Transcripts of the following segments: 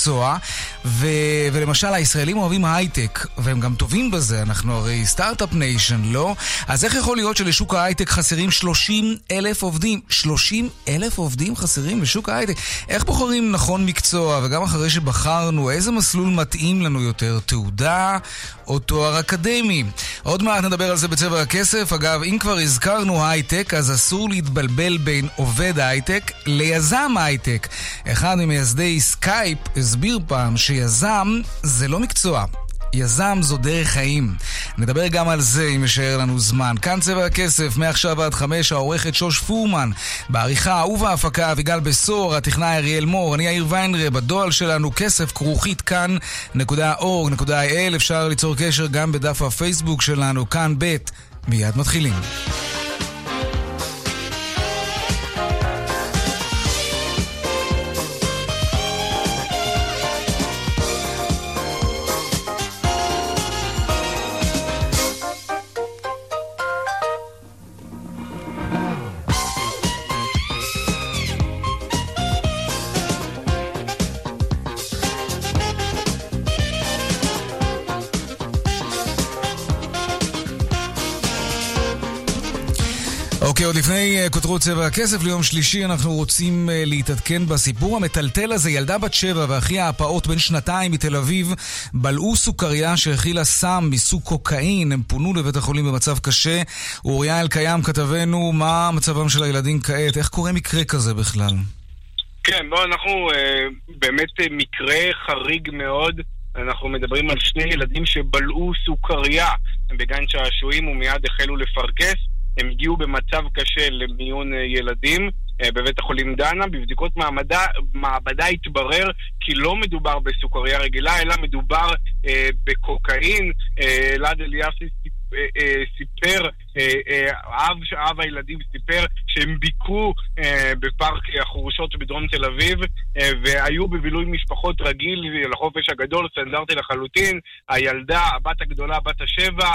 מקצוע, ו... ולמשל הישראלים אוהבים הייטק, והם גם טובים בזה, אנחנו הרי start-up nation, לא? אז איך יכול להיות שלשוק ההייטק חסרים 30 אלף עובדים? 30 אלף עובדים חסרים לשוק ההייטק? איך בוחרים נכון מקצוע, וגם אחרי שבחרנו, איזה מסלול מתאים לנו יותר, תעודה או תואר אקדמי? עוד מעט נדבר על זה בצבע הכסף. אגב, אם כבר הזכרנו הייטק, אז אסור להתבלבל בין עובד הייטק ליזם הייטק. אחד ממייסדי סקייפ הסביר פעם שיזם זה לא מקצוע. יזם זו דרך חיים. נדבר גם על זה אם יישאר לנו זמן. כאן צבע הכסף, מעכשיו עד חמש, העורכת שוש פורמן. בעריכה ובהפקה אביגל בשור, הטכנאי אריאל מור, אני יאיר ויינרב, הדואל שלנו כסף כרוכית כאן.org.il. אפשר ליצור קשר גם בדף הפייסבוק שלנו, כאן ב'. מיד מתחילים. עוד לפני אה, כותרות צבע הכסף ליום שלישי, אנחנו רוצים אה, להתעדכן בסיפור המטלטל הזה. ילדה בת שבע ואחיה הפעוט בן שנתיים מתל אביב בלעו סוכריה שהכילה סם מסוג קוקאין. הם פונו לבית החולים במצב קשה. אוריה אלקיים כתבנו, מה מצבם של הילדים כעת? איך קורה מקרה כזה בכלל? כן, בואו, אנחנו אה, באמת אה, מקרה חריג מאוד. אנחנו מדברים על שני ילדים שבלעו סוכריה בגן שעשועים ומיד החלו לפרכס. הם הגיעו במצב קשה למיון אה, ילדים אה, בבית החולים דנה. בבדיקות מעמדה, מעבדה התברר כי לא מדובר בסוכריה רגילה, אלא מדובר אה, בקוקאין. אה, אלעד אליאסי אה, אה, סיפר, אב, אב הילדים סיפר שהם ביקרו בפארק החורשות בדרום תל אביב והיו בבילוי משפחות רגיל לחופש הגדול, סטנדרטי לחלוטין. הילדה, הבת הגדולה, בת השבע,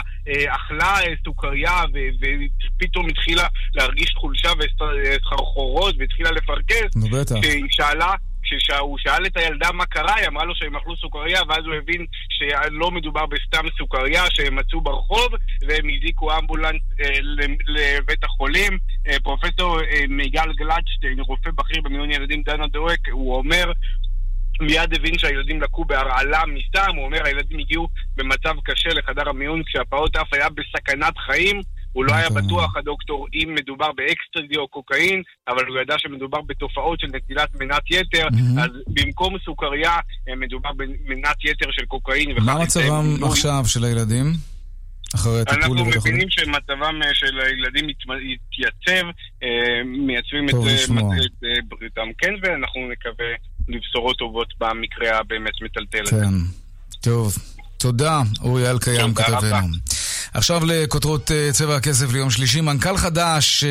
אכלה סוכריה ופתאום התחילה להרגיש חולשה וסחרחורות והתחילה לפרכס. נו בטח. שהיא שאלה כשהוא שאל את הילדה מה קרה, היא אמרה לו שהם אכלו סוכריה, ואז הוא הבין שלא מדובר בסתם סוכריה, שהם מצאו ברחוב, והם הזיקו אמבולנס אה, לבית החולים. אה, פרופסור אה, מיגל גלדשטיין, רופא בכיר במיון ילדים דנה דואק, הוא אומר מיד הבין שהילדים לקו בהרעלה מסתם, הוא אומר הילדים הגיעו במצב קשה לחדר המיון כשהפעוט אף היה בסכנת חיים הוא לא היה אוקיי. בטוח, הדוקטור, אם מדובר באקסטרדי או קוקאין, אבל הוא ידע שמדובר בתופעות של נטילת מנת יתר, אז במקום סוכריה, אה, מדובר במנת יתר של קוקאין. מה מצבם עכשיו של הילדים? אחרי הטיפול בבית החולים? אנחנו מבינים שמצבם אה, של הילדים יתייצב, אה, מייצבים את בריאותם כן, ואנחנו נקווה לבשורות טובות במקרה הבאמת מטלטל הזה. כן, טוב. תודה, אורי אלקיים כתבנו. עכשיו לכותרות אה, צבע הכסף ליום שלישי. מנכ"ל חדש אה,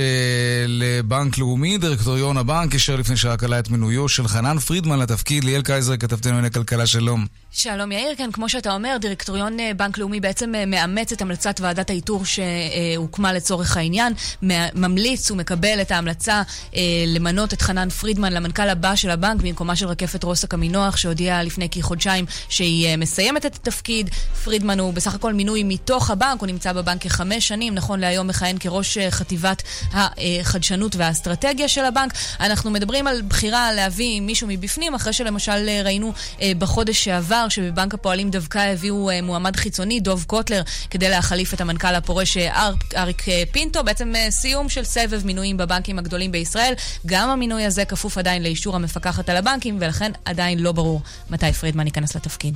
לבנק לאומי, דירקטוריון הבנק, אישר לפני שעה קלה את מינויו של חנן פרידמן לתפקיד. ליאל קייזר, כתבתנו לענייני כלכלה, שלום. שלום יאיר, כן, כמו שאתה אומר, דירקטוריון אה, בנק לאומי בעצם מאמץ את המלצת ועדת האיתור שהוקמה לצורך העניין, ממליץ ומקבל את ההמלצה למנות את חנן פרידמן למנכ"ל הבא של הבנק במקומה של רקפת רוסק עמינוח, שהודיעה לפני כחודשיים שהיא מסיימת את התפקיד. פרידמן הוא בסך הכל מינוי מתוך הבנק, הוא נמצא בבנק כחמש שנים, נכון להיום מכהן כראש אה, חטיבת החדשנות והאסטרטגיה של הבנק. אנחנו מדברים על בחירה להביא מישהו מבפנים, אחרי שלמשל אה, ראינו אה, בחודש שעבר שבבנק הפועלים דווקא הביאו מועמד חיצוני, דוב קוטלר, כדי להחליף את המנכ"ל הפורש אריק פינטו. בעצם סיום של סבב מינויים בבנקים הגדולים בישראל. גם המינוי הזה כפוף עדיין לאישור המפקחת על הבנקים, ולכן עדיין לא ברור מתי פרידמן ייכנס לתפקיד.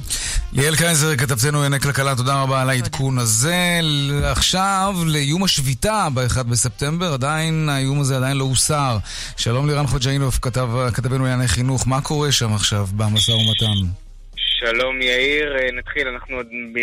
ליאל קייזר, כתבתנו עיני כלכלה, תודה רבה על העדכון הזה. עכשיו לאיום השביתה ב-1 בספטמבר, עדיין, האיום הזה עדיין לא הוסר. שלום לירן חוג'אינוף, כתב, כתבנו לענייני חינוך, מה קורה שם עכשיו במשא ומתן? שלום יאיר, אה, נתחיל, אנחנו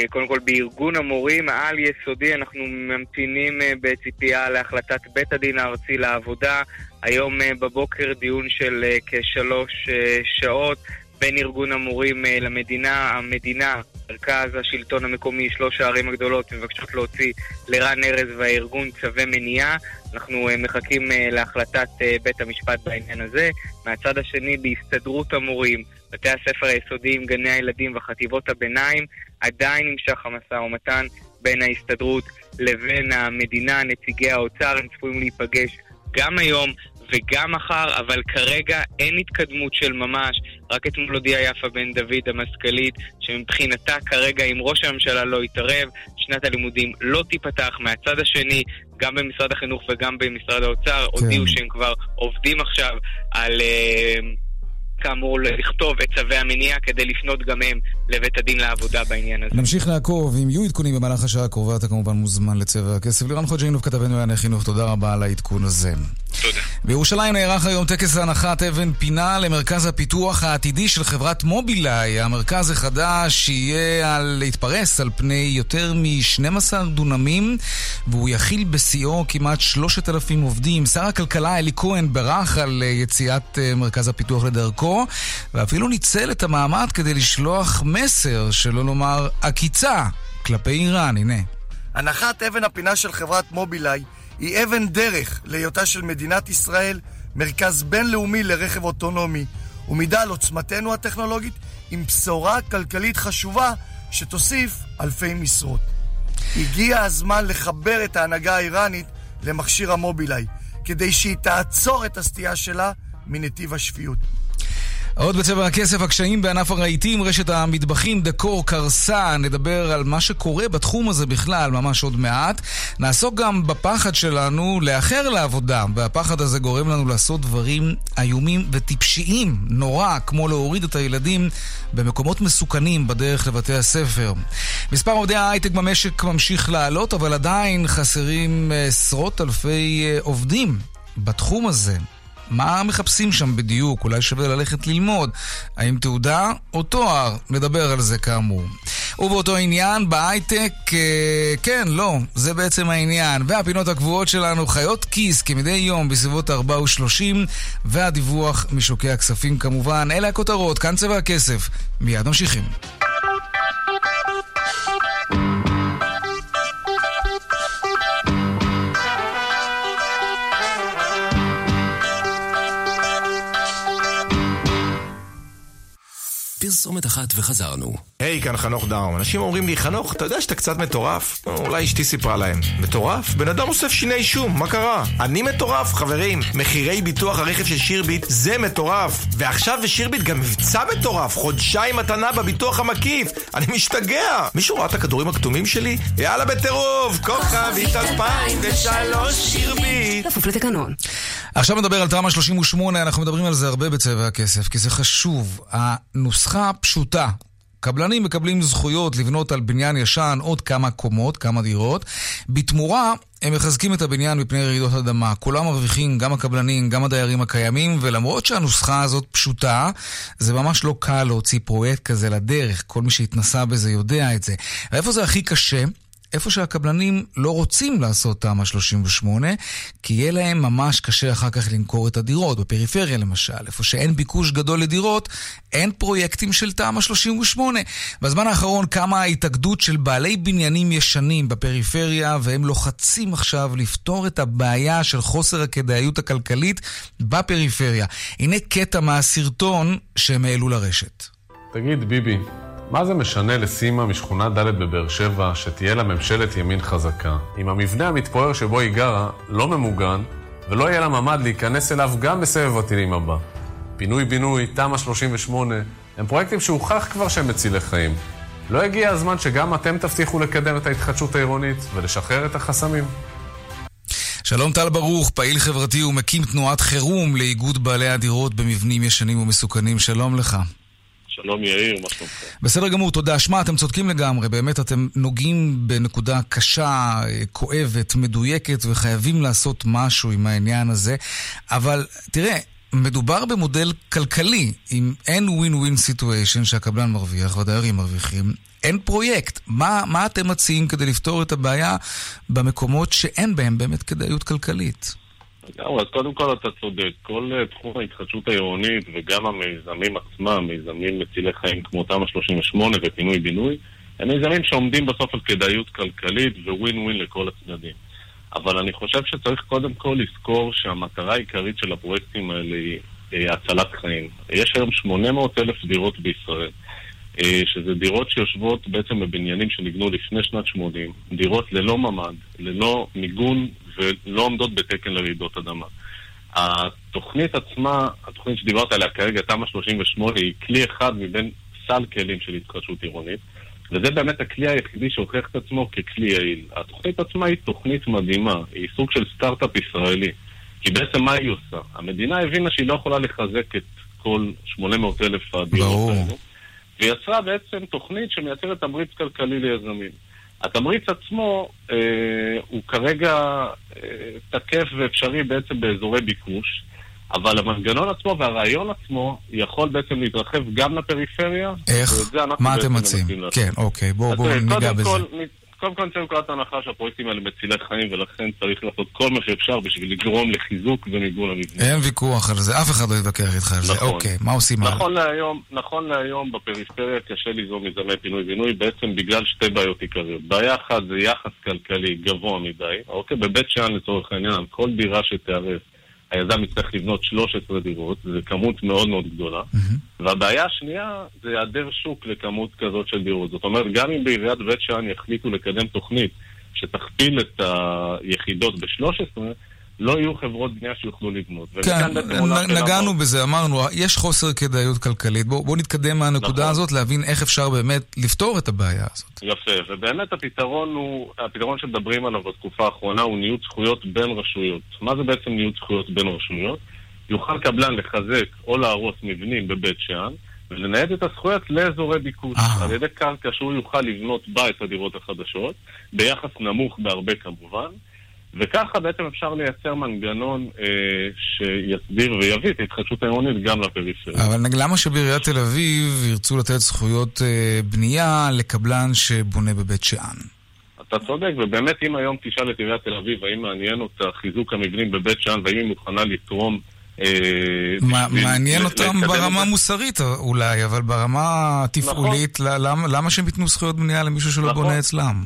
קודם כל בארגון המורים העל-יסודי, אנחנו ממתינים אה, בציפייה להחלטת בית הדין הארצי לעבודה. היום אה, בבוקר דיון של כשלוש שעות בין ארגון המורים למדינה. המדינה מרכז השלטון המקומי, שלוש הערים הגדולות, מבקשות להוציא לרן ארז והארגון צווי מניעה. אנחנו אה, מחכים אה, להחלטת אה, בית המשפט בעניין הזה. מהצד השני, בהסתדרות המורים, בתי הספר היסודיים, גני הילדים וחטיבות הביניים, עדיין נמשך המשא ומתן בין ההסתדרות לבין המדינה, נציגי האוצר, הם צפויים להיפגש גם היום וגם מחר, אבל כרגע אין התקדמות של ממש. רק אתמול הודיעה יפה בן דוד, המזכ"לית, שמבחינתה כרגע, אם ראש הממשלה לא יתערב, שנת הלימודים לא תיפתח. מהצד השני, גם במשרד החינוך וגם במשרד האוצר, כן. הודיעו שהם כבר עובדים עכשיו על... Uh, כאמור לכתוב את צווי המניעה כדי לפנות גם הם לבית הדין לעבודה בעניין הזה. נמשיך לעקוב, אם יהיו עדכונים במהלך השעה הקרובה אתה כמובן מוזמן לצבע הכסף. לירן חוג'ינוב כתבנו לענייני חינוך, תודה רבה על העדכון הזה. תודה. בירושלים נערך היום טקס הנחת אבן פינה למרכז הפיתוח העתידי של חברת מובילאיי. המרכז החדש יהיה על להתפרס על פני יותר מ-12 דונמים, והוא יכיל בשיאו כמעט 3,000 עובדים. שר הכלכלה אלי כהן ברך על יציאת אה, מרכז הפיתוח לדרכו, ואפילו ניצל את המעמד כדי לשלוח מסר, שלא לומר עקיצה, כלפי איראן. הנה. הנחת אבן הפינה של חברת מובילאיי היא אבן דרך להיותה של מדינת ישראל מרכז בינלאומי לרכב אוטונומי, ומידה על עוצמתנו הטכנולוגית עם בשורה כלכלית חשובה שתוסיף אלפי משרות. הגיע הזמן לחבר את ההנהגה האיראנית למכשיר המובילאיי, כדי שהיא תעצור את הסטייה שלה מנתיב השפיות. עוד בצבע הכסף, הקשיים בענף הרהיטים, רשת המטבחים דקור קרסה, נדבר על מה שקורה בתחום הזה בכלל ממש עוד מעט. נעסוק גם בפחד שלנו לאחר לעבודה, והפחד הזה גורם לנו לעשות דברים איומים וטיפשיים, נורא, כמו להוריד את הילדים במקומות מסוכנים בדרך לבתי הספר. מספר עובדי ההייטק במשק ממשיך לעלות, אבל עדיין חסרים אה, עשרות אלפי אה, עובדים בתחום הזה. מה מחפשים שם בדיוק? אולי שווה ללכת ללמוד. האם תעודה או תואר? נדבר על זה כאמור. ובאותו עניין, בהייטק, אה, כן, לא, זה בעצם העניין. והפינות הקבועות שלנו, חיות כיס, כמדי יום בסביבות 4 ו-30, והדיווח משוקי הכספים כמובן. אלה הכותרות, כאן צבע הכסף. מיד ממשיכים. פרסומת אחת וחזרנו. היי, hey, כאן חנוך דאום. אנשים אומרים לי, חנוך, אתה יודע שאתה קצת מטורף? אולי אשתי סיפרה להם. מטורף? בן אדם אוסף שיני שום, מה קרה? אני מטורף, חברים. מחירי ביטוח הרכב של שירביט זה מטורף. ועכשיו בשירביט גם מבצע מטורף, חודשיים מתנה בביטוח המקיף. אני משתגע. מישהו ראה את הכדורים הכתומים שלי? יאללה בטירוף, כוכבית 2003 שירביט. כפוף לתקנון. עכשיו נדבר על תמ"א 38, אנחנו מדברים על זה הרבה בצבע הכסף, כי זה חשוב. הנוסחה פשוטה. קבלנים מקבלים זכויות לבנות על בניין ישן עוד כמה קומות, כמה דירות. בתמורה, הם מחזקים את הבניין מפני רעידות אדמה. כולם מרוויחים, גם הקבלנים, גם הדיירים הקיימים, ולמרות שהנוסחה הזאת פשוטה, זה ממש לא קל להוציא פרויקט כזה לדרך. כל מי שהתנסה בזה יודע את זה. ואיפה זה הכי קשה? איפה שהקבלנים לא רוצים לעשות תמ"א 38, כי יהיה להם ממש קשה אחר כך למכור את הדירות, בפריפריה למשל, איפה שאין ביקוש גדול לדירות, אין פרויקטים של תמ"א 38. בזמן האחרון קמה ההתאגדות של בעלי בניינים ישנים בפריפריה, והם לוחצים עכשיו לפתור את הבעיה של חוסר הכדאיות הכלכלית בפריפריה. הנה קטע מהסרטון שהם העלו לרשת. תגיד, ביבי, מה זה משנה לסימה משכונה ד' בבאר שבע שתהיה לה ממשלת ימין חזקה, אם המבנה המתפואר שבו היא גרה לא ממוגן ולא יהיה לה ממ"ד להיכנס אליו גם בסבב הטילים הבא? פינוי-בינוי, תמ"א 38, הם פרויקטים שהוכח כבר שהם מצילי חיים. לא הגיע הזמן שגם אתם תבטיחו לקדם את ההתחדשות העירונית ולשחרר את החסמים? שלום טל ברוך, פעיל חברתי ומקים תנועת חירום לאיגוד בעלי הדירות במבנים ישנים ומסוכנים. שלום לך. שלום יאיר, מה שלומך? בסדר גמור, תודה. שמע, אתם צודקים לגמרי, באמת אתם נוגעים בנקודה קשה, כואבת, מדויקת, וחייבים לעשות משהו עם העניין הזה. אבל תראה, מדובר במודל כלכלי, אם אין win-win situation שהקבלן מרוויח והדיירים מרוויחים, אין פרויקט. מה, מה אתם מציעים כדי לפתור את הבעיה במקומות שאין בהם באמת כדאיות כלכלית? לגמרי, אז קודם כל אתה צודק. כל uh, תחום ההתחדשות העירונית וגם המיזמים עצמם, מיזמים מצילי חיים כמו תמ"א 38 ופינוי-בינוי, הם מיזמים שעומדים בסוף על כדאיות כלכלית וווין ווין לכל הצדדים. אבל אני חושב שצריך קודם כל לזכור שהמטרה העיקרית של הפרויקטים האלה היא אה, הצלת חיים. יש היום 800 אלף דירות בישראל, אה, שזה דירות שיושבות בעצם בבניינים שנבנו לפני שנת 80, דירות ללא ממ"ד, ללא מיגון ולא עומדות בתקן לרעידות אדמה. התוכנית עצמה, התוכנית שדיברת עליה כרגע, תמ"א 38, היא כלי אחד מבין סל כלים של התחדשות עירונית. וזה באמת הכלי היחידי שהוכיח את עצמו ככלי יעיל. התוכנית עצמה היא תוכנית מדהימה, היא סוג של סטארט-אפ ישראלי. כי בעצם מה היא עושה? המדינה הבינה שהיא לא יכולה לחזק את כל 800 אלף הדירות האלו, ויצרה בעצם תוכנית שמייצרת תמריץ כלכלי ליזמים. התמריץ עצמו אה, הוא כרגע אה, תקף ואפשרי בעצם באזורי ביקוש. אבל המנגנון עצמו והרעיון עצמו יכול בעצם להתרחב גם לפריפריה. איך? מה אתם מציעים? כן, אוקיי, בואו בוא ניגע בזה. כל, קודם כל נצא מנקודת ההנחה שהפרויקטים האלה מצילי חיים ולכן צריך לעשות כל מה שאפשר בשביל לגרום לחיזוק ומיגון המבנה. אין ויכוח על זה, אף אחד לא יתווכח איתך על זה. נכון. אוקיי, מה עושים נכון להיום, נכון להיום בפריפריה קשה ליזום מיזמי פינוי-בינוי בעצם בגלל שתי בעיות עיקריות. בעיה אחת זה יחס כלכלי גבוה מדי. אוקיי, בבית שאן לצורך העניין, כל דירה שתיהרס היזם יצטרך לבנות 13 דירות, זו כמות מאוד מאוד גדולה. Mm-hmm. והבעיה השנייה זה היעדר שוק לכמות כזאת של דירות. זאת אומרת, גם אם בעיריית בית שאן יחליטו לקדם תוכנית שתכפיל את היחידות ב-13, לא יהיו חברות בנייה שיוכלו לבנות. כן, נגענו בזה, אמרנו, יש חוסר כדאיות כלכלית. בואו בוא נתקדם מהנקודה נכון. הזאת, להבין איך אפשר באמת לפתור את הבעיה הזאת. יפה, ובאמת הפתרון הוא, הפתרון שמדברים עליו בתקופה האחרונה הוא ניוד זכויות בין רשויות. מה זה בעצם ניוד זכויות בין רשויות? יוכל קבלן לחזק או להרוס מבנים בבית שאן, ולנייד את הזכויות לאזורי ביקוש, אה. על ידי קרקע שהוא יוכל לבנות בה את הדירות החדשות, ביחס נמוך בהרבה כמובן. וככה בעצם אפשר לייצר מנגנון אה, שיסדיר ויביא את ההתחדשות העירונית גם לפריפריה. אבל למה שבעיריית תל אביב ירצו לתת זכויות אה, בנייה לקבלן שבונה בבית שאן? אתה צודק, ובאמת אם היום תשאל את עיריית תל אביב האם מעניין אותה חיזוק המבנים בבית שאן והאם היא מוכנה לתרום אה, מעניין אותם ברמה מוסרית אולי, אבל ברמה התפעולית, נכון. למה שהם ייתנו זכויות בנייה למישהו שלא נכון. בונה אצלם?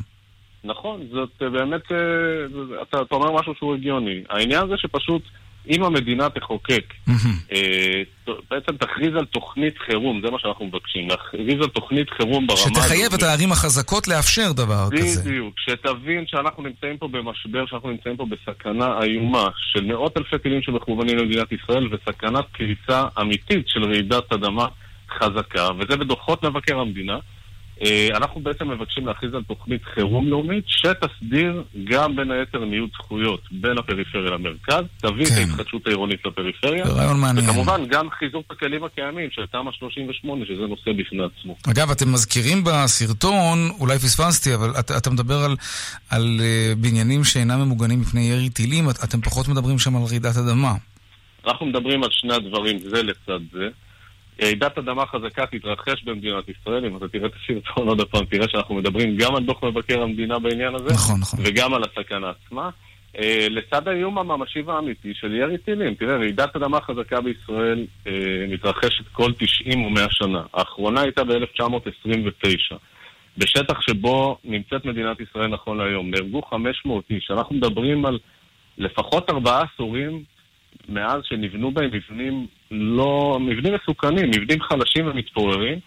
נכון, זאת אה, באמת, אה, אתה, אתה אומר משהו שהוא הגיוני. העניין זה שפשוט, אם המדינה תחוקק, אה, בעצם תכריז על תוכנית חירום, זה מה שאנחנו מבקשים, להכריז על תוכנית חירום ברמה... שתחייב את הערים החזקות לאפשר דבר כזה. בדיוק, שתבין שאנחנו נמצאים פה במשבר, שאנחנו נמצאים פה בסכנה איומה של מאות אלפי טילים שמכוונים למדינת ישראל, וסכנת קריסה אמיתית של רעידת אדמה חזקה, וזה בדוחות מבקר המדינה. אה, אנחנו בעצם מבקשים להכריז על תוכנית חירום לאומית שתסדיר גם בין היתר ניוד זכויות בין הפריפריה למרכז, תביא כן. את ההתחדשות העירונית לפריפריה. רעיון מעניין. וכמובן גם חיזוק הכלים הקיימים של תמ"א 38, שזה נושא בפני עצמו. אגב, אתם מזכירים בסרטון, אולי פספסתי, אבל אתה, אתה מדבר על, על uh, בניינים שאינם ממוגנים מפני ירי טילים, את, אתם פחות מדברים שם על רעידת אדמה. אנחנו מדברים על שני הדברים, זה לצד זה. רעידת אדמה חזקה תתרחש במדינת ישראל, אם אתה תראה את הסרטון עוד פעם, תראה שאנחנו מדברים גם על דוח מבקר המדינה בעניין הזה, נכון, נכון. וגם על הסכנה עצמה. Uh, לצד האיום הממשי והאמיתי של ירי טילים. תראה, רעידת אדמה חזקה בישראל uh, מתרחשת כל 90 או 100 שנה. האחרונה הייתה ב-1929. בשטח שבו נמצאת מדינת ישראל נכון להיום. נהרגו 500 איש. אנחנו מדברים על לפחות ארבעה עשורים מאז שנבנו בהם מבנים לא... מבנים מסוכנים, מבנים חלשים ומתפוררים,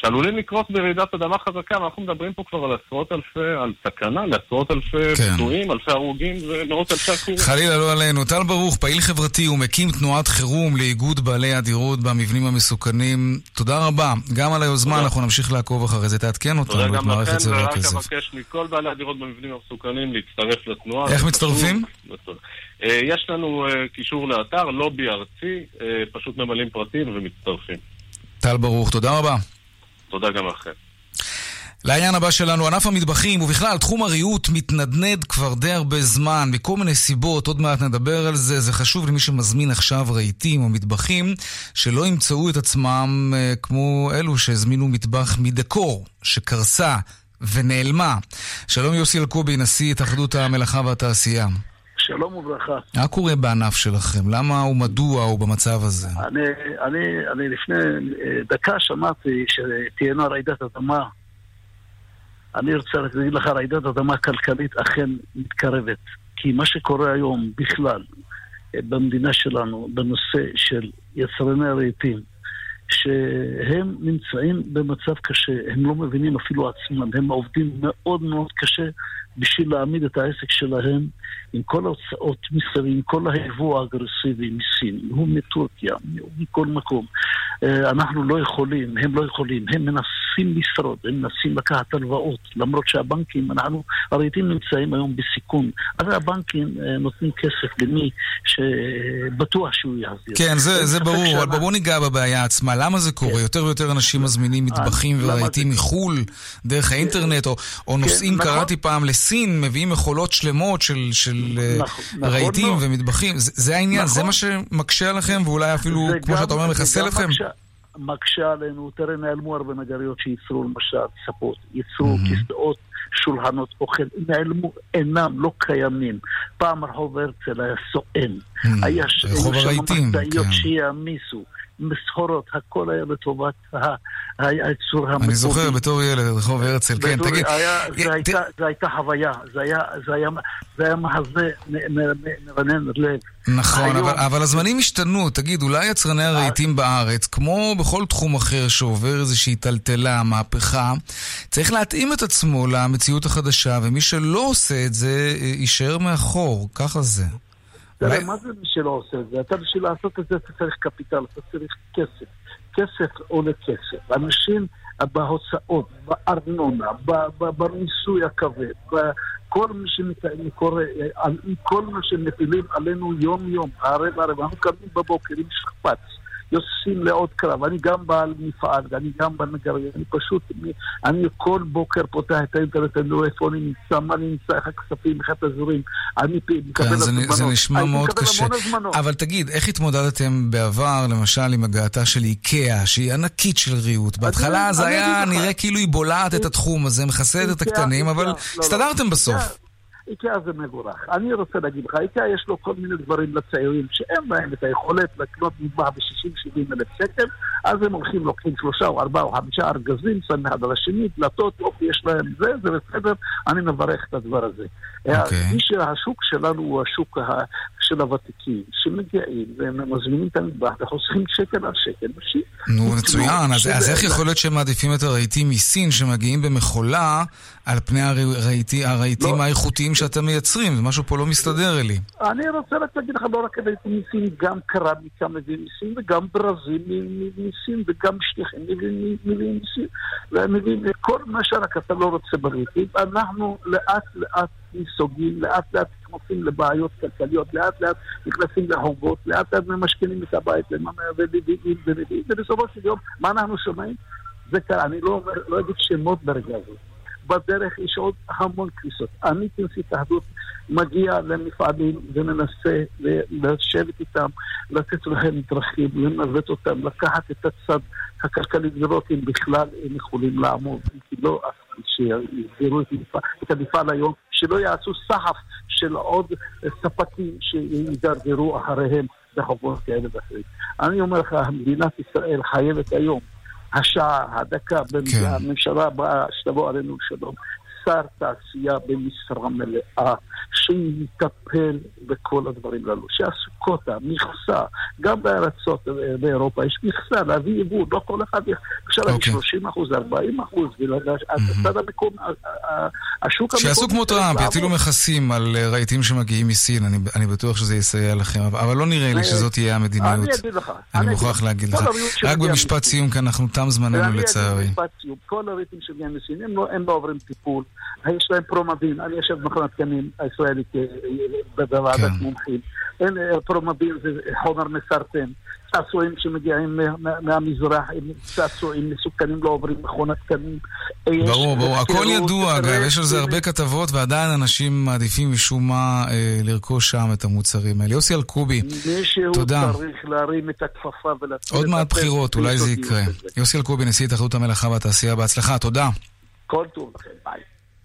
שעלולים לקרות ברעידת אדמה חזקה, ואנחנו מדברים פה כבר על עשרות אלפי, על סכנה לעשרות אלפי כן. פצועים, אלפי הרוגים ומאות אלפי עקורים. חלילה לא עלינו. טל ברוך, פעיל חברתי ומקים תנועת חירום לאיגוד בעלי הדירות במבנים המסוכנים. תודה רבה. גם על היוזמה, תודה. אנחנו נמשיך לעקוב אחרי זה. תעדכן אותנו את מערכת צבע הכסף. תודה גם לכם, ורק אבקש מכל בעלי הדירות במבנים המסוכנים להצטרף לתנועה. איך מצטרפים? אה, יש לנו אה, קישור לאתר, לובי ארצי, אה, פשוט ממלאים פרטים ומצטרפים. טל ברוך, תודה רבה. תודה גם לכם. לעניין הבא שלנו, ענף המטבחים, ובכלל, תחום הריהוט מתנדנד כבר די הרבה זמן, מכל מיני סיבות, עוד מעט נדבר על זה. זה חשוב למי שמזמין עכשיו רהיטים או מטבחים, שלא ימצאו את עצמם אה, כמו אלו שהזמינו מטבח מדקור, שקרסה ונעלמה. שלום יוסי אלקובי, נשיא התאחדות המלאכה והתעשייה. שלום וברכה. מה קורה בענף שלכם? למה ומדוע הוא במצב הזה? אני, אני, אני לפני אה, דקה שמעתי שתהיינה רעידת אדמה. אני רוצה להגיד לך, רעידת אדמה כלכלית אכן מתקרבת. כי מה שקורה היום בכלל, במדינה שלנו בנושא של יצרני הרהיטים, שהם נמצאים במצב קשה, הם לא מבינים אפילו עצמם, הם עובדים מאוד מאוד קשה בשביל להעמיד את העסק שלהם עם כל ההוצאות מסביב, עם כל היבוא האגרסיבי מסין, הוא מטורקיה, מכל מקום. אה, אנחנו לא יכולים, הם לא יכולים, הם מנסים לשרוד, הם מנסים לקחת הלוואות, למרות שהבנקים, אנחנו, הרהיטים נמצאים היום בסיכון. הרי הבנקים אה, נותנים כסף למי שבטוח שהוא יחזיר. כן, זה, זה ברור, אבל בואו ניגע בבעיה עצמה. למה זה קורה? כן. יותר ויותר אנשים מזמינים אה, מטבחים ורהיטים מחו"ל, דרך האינטרנט, או, או כן, נוסעים, נכון. קראתי פעם, לסין, מביאים מכולות שלמות של, של נכון, נכון רהיטים נכון, ומטבחים. זה, זה העניין, נכון. זה מה שמקשה עליכם, ואולי אפילו, כמו שאתה אומר, מחסל אתכם? מקשה, מקשה עלינו, תראה, נעלמו הרבה נגריות שייצרו למשל ספות, ייצרו mm-hmm. כיסאות, שולחנות אוכל, נעלמו, אינם, לא קיימים. פעם רחוב הרצל היה סואן. Mm-hmm. היה שם משאיות כן. שיעמיסו. מסחורות, הכל היה לטובת הייצור המקומי. אני זוכר בתור ילד, רחוב הרצל, כן, תגיד. זו הייתה חוויה, זה היה מחזה מרנן לב. נכון, אבל הזמנים השתנו. תגיד, אולי יצרני הרהיטים בארץ, כמו בכל תחום אחר שעובר איזושהי טלטלה, מהפכה, צריך להתאים את עצמו למציאות החדשה, ומי שלא עושה את זה, יישאר מאחור. ככה זה. תראה, מה זה מי שלא עושה את זה? אתה בשביל לעשות את זה אתה צריך קפיטל, אתה צריך כסף. כסף עולה כסף. אנשים בהוצאות, בארנונה, במיסוי הכבד, כל מי שקורה, כל מה שמפילים עלינו יום-יום, ערב ערב, אנחנו קמים בבוקר עם שכפ"ץ. יוצאים לעוד קרב. אני גם בעל מפעל, אני גם בנגריה, אני פשוט, אני כל בוקר פותח את האינטרנט, אני רואה איפה אני נמצא, מה אני נמצא, איך הכספים, איך התזרים, אני מקבל כן, הזמנות. זה נשמע מאוד קשה. אבל תגיד, איך התמודדתם בעבר, למשל, עם הגעתה של איקאה, שהיא ענקית של ריהוט? בהתחלה זה היה נראה כאילו היא בולעת את התחום הזה, מחסלת את הקטנים, אבל לא, לא. הסתדרתם בסוף. איקאה זה מבורך. אני רוצה להגיד לך, איקאה יש לו כל מיני דברים לצעירים שאין להם את היכולת לקנות מטבח ב-60-70 אלף שקל, אז הם הולכים, לוקחים שלושה או ארבעה או חמישה ארגזים, שמים אחד על השני, דלתות, אופי, יש להם זה, זה בסדר, אני מברך את הדבר הזה. Okay. אוקיי. השוק שלנו הוא השוק של הוותיקים, שמגיעים ומזמינים את המטבח וחוסכים שקל על שקל. נו, מצוין. אז, אז איך יכול להיות שהם מעדיפים את הרהיטים מסין שמגיעים במכולה על פני הרהיטים לא. האיכותיים שאתם מייצרים? זה משהו פה לא מסתדר לי. אני רוצה רק להגיד לך, לא רק הרהיטים מסין, גם קרמיקה מביאים מסין, וגם ברזים מסין, וגם שליחים מביאים מסין, ומביאים כל מה שרק אתה לא רוצה ברהיטים. אנחנו לאט לאט נסוגים, לאט לאט נכנסים לבעיות כלכליות, לאט לאט נכנסים לחובות, לאט לאט ממשכנים את הבית למאמר ולביאים ולביאים, ובסופו של יום, מה אנחנו שומעים? זה קרה, אני לא, לא אגיד שמות ברגע הזה. בדרך יש עוד המון קריסות. אני כנשיא התאחדות מגיע למפעלים ומנסה לשבת איתם, לתת להם דרכים, לנווט אותם, לקחת את הצד הכלכלי, לראות אם בכלל הם יכולים לעמוד, כי לא שיסגרו את המפעל היום, שלא יעשו סחף של עוד ספקים שידרדרו אחריהם בחובות כאלה ואחרים. אני אומר לך, מדינת ישראל חייבת היום השעה, הדקה, כן. הממשלה הבאה שתבוא עלינו שלום, שר תעשייה במשרה מלאה, שיטפל בכל הדברים הללו, קוטה, מכסה, גם בארצות באירופה יש מכסה, להביא יבוא, לא כל אחד אפשר להביא 30 אוקיי. אחוז, 40 אחוז, הצד המקום, השוק המקומי... שיעשו כמו טראמפ, יטילו מכסים על אה, רהיטים שמגיעים מסין, אני בטוח שזה יסייע לכם, אבל לא נראה לי שזאת תהיה המדיניות. אני אגיד לך. אני מוכרח להגיד לך. רק במשפט סיום, כי אנחנו תם זמננו לצערי. כל הרהיטים שמגיעים מסין, הם לא עוברים טיפול. יש להם פרומבין, אני יושב במכון התקנים הישראלית אה, בוועדת כן. מומחים. אין אה, פרומבין זה חומר מסרטן. צעצועים שמגיעים מהמזרח, הם צעצועים מסוכנים, לא עוברים מכון התקנים. ברור, ברור, הכל ידוע, אגב, יש על זה הרבה כתבות, ועדיין אנשים מעדיפים משום מה אה, לרכוש שם את המוצרים האלה. יוסי אלקובי, תודה. מישהו צריך להרים את הכפפה ולהתחיל... עוד מעט בחירות, אולי זה יקרה. יוסי אלקובי, נשיא התאחדות המלאכה והתעשייה, בהצלחה, תודה. כל טוב לכם, ביי.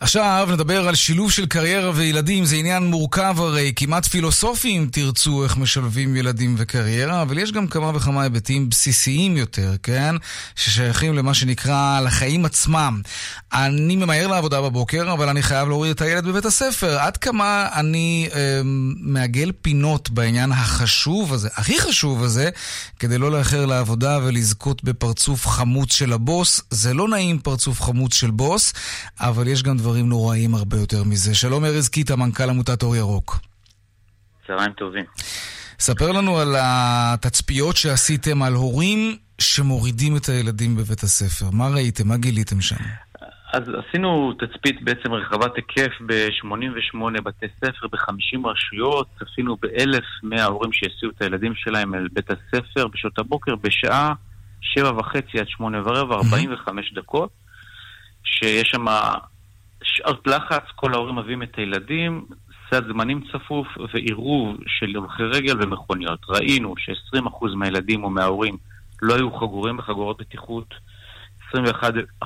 עכשיו נדבר על שילוב של קריירה וילדים, זה עניין מורכב הרי, כמעט פילוסופי אם תרצו איך משלבים ילדים וקריירה, אבל יש גם כמה וכמה היבטים בסיסיים יותר, כן? ששייכים למה שנקרא לחיים עצמם. אני ממהר לעבודה בבוקר, אבל אני חייב להוריד את הילד בבית הספר. עד כמה אני אה, מעגל פינות בעניין החשוב הזה, הכי חשוב הזה, כדי לא לאחר לעבודה ולזכות בפרצוף חמוץ של הבוס. זה לא נעים פרצוף חמוץ של בוס, אבל יש גם דברים... דברים נוראים הרבה יותר מזה. שלום ארז קיטה, מנכ"ל עמותת אור ירוק. צהריים טובים. ספר לנו על התצפיות שעשיתם על הורים שמורידים את הילדים בבית הספר. מה ראיתם? מה גיליתם שם? אז עשינו תצפית בעצם רחבת היקף ב-88 בתי ספר, ב-50 רשויות, צפינו ב-1,100 הורים שהסיעו את הילדים שלהם אל בית הספר בשעות הבוקר בשעה שבע וחצי עד שמונה ורבע, 45 דקות, שיש שם שעות לחץ, כל ההורים מביאים את הילדים, סד זמנים צפוף ועירוב של הולכי רגל ומכוניות. ראינו ש-20% מהילדים או מההורים לא היו חגורים בחגורות בטיחות, 21%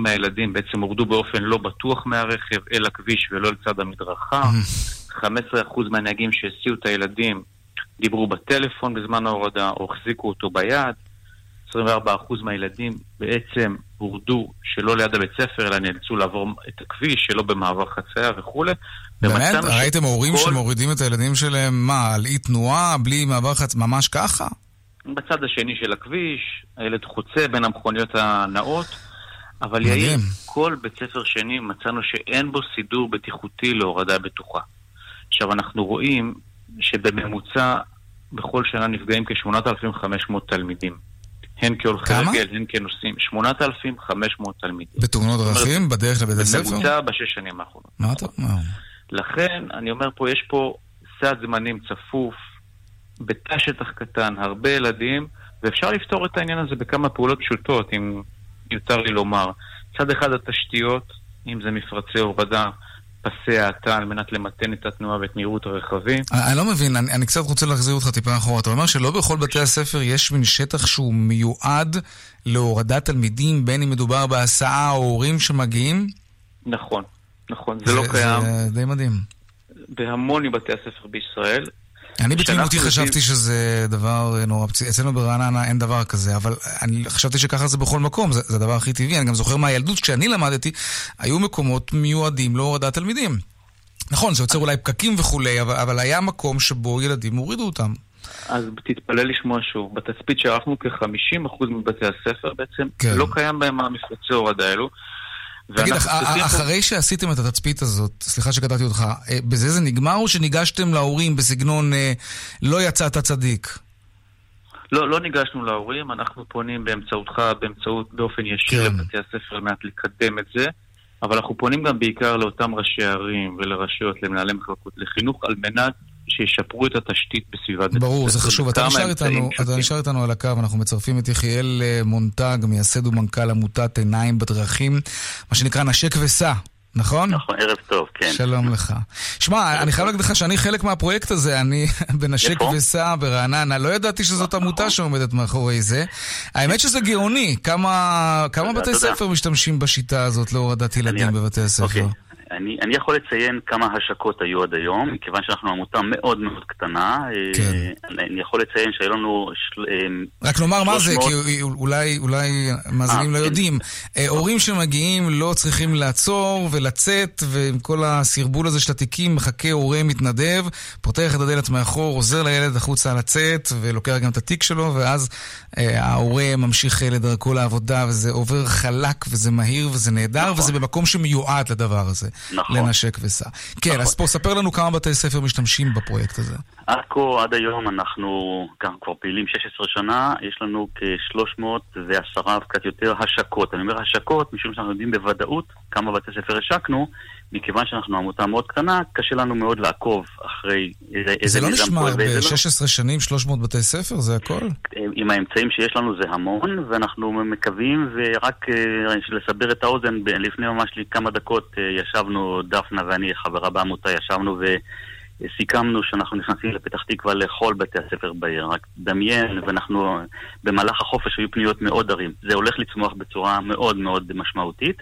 מהילדים בעצם הורדו באופן לא בטוח מהרכב אל הכביש ולא לצד המדרכה, 15% מהנהגים שהסיעו את הילדים דיברו בטלפון בזמן ההורדה או החזיקו אותו ביד, 24% מהילדים בעצם הורדו שלא ליד הבית ספר, אלא נאלצו לעבור את הכביש, שלא במעבר חצייה וכולי. באמת? ראיתם הורים כל... שמורידים את הילדים שלהם, מה, על אי תנועה, בלי מעבר חצייה, ממש ככה? בצד השני של הכביש, הילד חוצה בין המכוניות הנאות, אבל יאיר, כל בית ספר שני מצאנו שאין בו סידור בטיחותי להורדה בטוחה. עכשיו, אנחנו רואים שבממוצע בכל שנה נפגעים כ-8,500 תלמידים. הן כהולכי רגל, הן כנוסעים. 8,500 תלמידים. בתאונות דרכים? בדרך לבית הספר? בממוצע בשש שנים האחרונות. מה אתה אומר? לכן, אני אומר פה, יש פה סד זמנים צפוף, בתא שטח קטן, הרבה ילדים, ואפשר לפתור את העניין הזה בכמה פעולות פשוטות, אם יותר לי לומר. צד אחד התשתיות, אם זה מפרצי הורדה, פסי האטה על מנת למתן את התנועה ואת מהירות הרכבים. אני לא מבין, אני, אני קצת רוצה להחזיר אותך טיפה אחורה. אתה אומר שלא בכל בתי הספר יש מין שטח שהוא מיועד להורדת תלמידים, בין אם מדובר בהסעה או הורים שמגיעים? נכון, נכון, זה, זה לא קיים. זה די מדהים. בהמון מבתי הספר בישראל. אני בתמימותי חשבתי שזה דבר נורא פציע. אצלנו ברעננה אין דבר כזה, אבל אני חשבתי שככה זה בכל מקום, זה, זה הדבר הכי טבעי. אני גם זוכר מהילדות, כשאני למדתי, היו מקומות מיועדים להורדת תלמידים. נכון, זה יוצר אולי פקקים וכולי, אבל, אבל היה מקום שבו ילדים הורידו אותם. אז תתפלא לשמוע שוב, בתצפית שערכנו כ-50% מבתי הספר בעצם כן. לא קיים בהם המפרצי הורדה האלו. תגיד, אחרי שעשיתם את התצפית הזאת, סליחה שקטעתי אותך, אה, בזה זה נגמר או שניגשתם להורים בסגנון אה, לא יצאת צדיק? לא, לא ניגשנו להורים, אנחנו פונים באמצעותך, באמצעות, באופן ישיר כן. לבתי הספר על מנת לקדם את זה, אבל אנחנו פונים גם בעיקר לאותם ראשי ערים ולרשויות, למנהלי מחלקות לחינוך, על מנת שישפרו את התשתית בסביבת בית ברור, זה חשוב. אתה נשאר, איתנו, אתה נשאר איתנו על הקו, אנחנו מצרפים את יחיאל אה, מונטג, מייסד ומנכ"ל עמותת עיניים בדרכים, מה שנקרא נשק וסע. נכון? נכון, ערב טוב, כן. שלום לך. שמע, אני חייב להגיד לך שאני חלק מהפרויקט הזה, אני בנשק וסע ברעננה, לא ידעתי שזאת עמותה שעומדת מאחורי זה. האמת שזה גאוני, כמה בתי ספר משתמשים בשיטה הזאת להורדת ילדים בבתי הספר? אני, אני יכול לציין כמה השקות היו עד היום, מכיוון שאנחנו עמותה מאוד מאוד קטנה. כן. אני, אני יכול לציין שהיו לנו... של, אה, רק נאמר מה זה, כי אולי, אולי מאזינים אה, לא כן. יודעים. אה, הורים שמגיעים לא צריכים לעצור ולצאת, ועם כל הסרבול הזה של התיקים מחכה הורה מתנדב, פותח את הדלת מאחור, עוזר לילד החוצה לצאת, ולוקח גם את התיק שלו, ואז אה, ההורה ממשיך לדרכו לעבודה, וזה עובר חלק, וזה מהיר, וזה נהדר, נכון. וזה במקום שמיועד לדבר הזה. נכון. לנשק וסע. כן, נכון. אז פה ספר לנו כמה בתי ספר משתמשים בפרויקט הזה. עד כה, עד היום, אנחנו גם כבר פעילים 16 שנה, יש לנו כ-310 וקצת יותר השקות. אני אומר השקות, משום שאנחנו יודעים בוודאות כמה בתי ספר השקנו, מכיוון שאנחנו עמותה מאוד קטנה, קשה לנו מאוד לעקוב אחרי איזה מיזם פועל. זה לא נשמע ב-16 שנים 300 בתי ספר, זה הכל? עם האמצעים שיש לנו זה המון, ואנחנו מקווים, ורק אה, לסבר את האוזן, לפני ממש כמה דקות אה, ישבנו, דפנה ואני, חברה בעמותה, ישבנו ו... סיכמנו שאנחנו נכנסים לפתח תקווה לכל בתי הספר בעיר. רק דמיין, ואנחנו, במהלך החופש היו פניות מאוד ערים. זה הולך לצמוח בצורה מאוד מאוד משמעותית.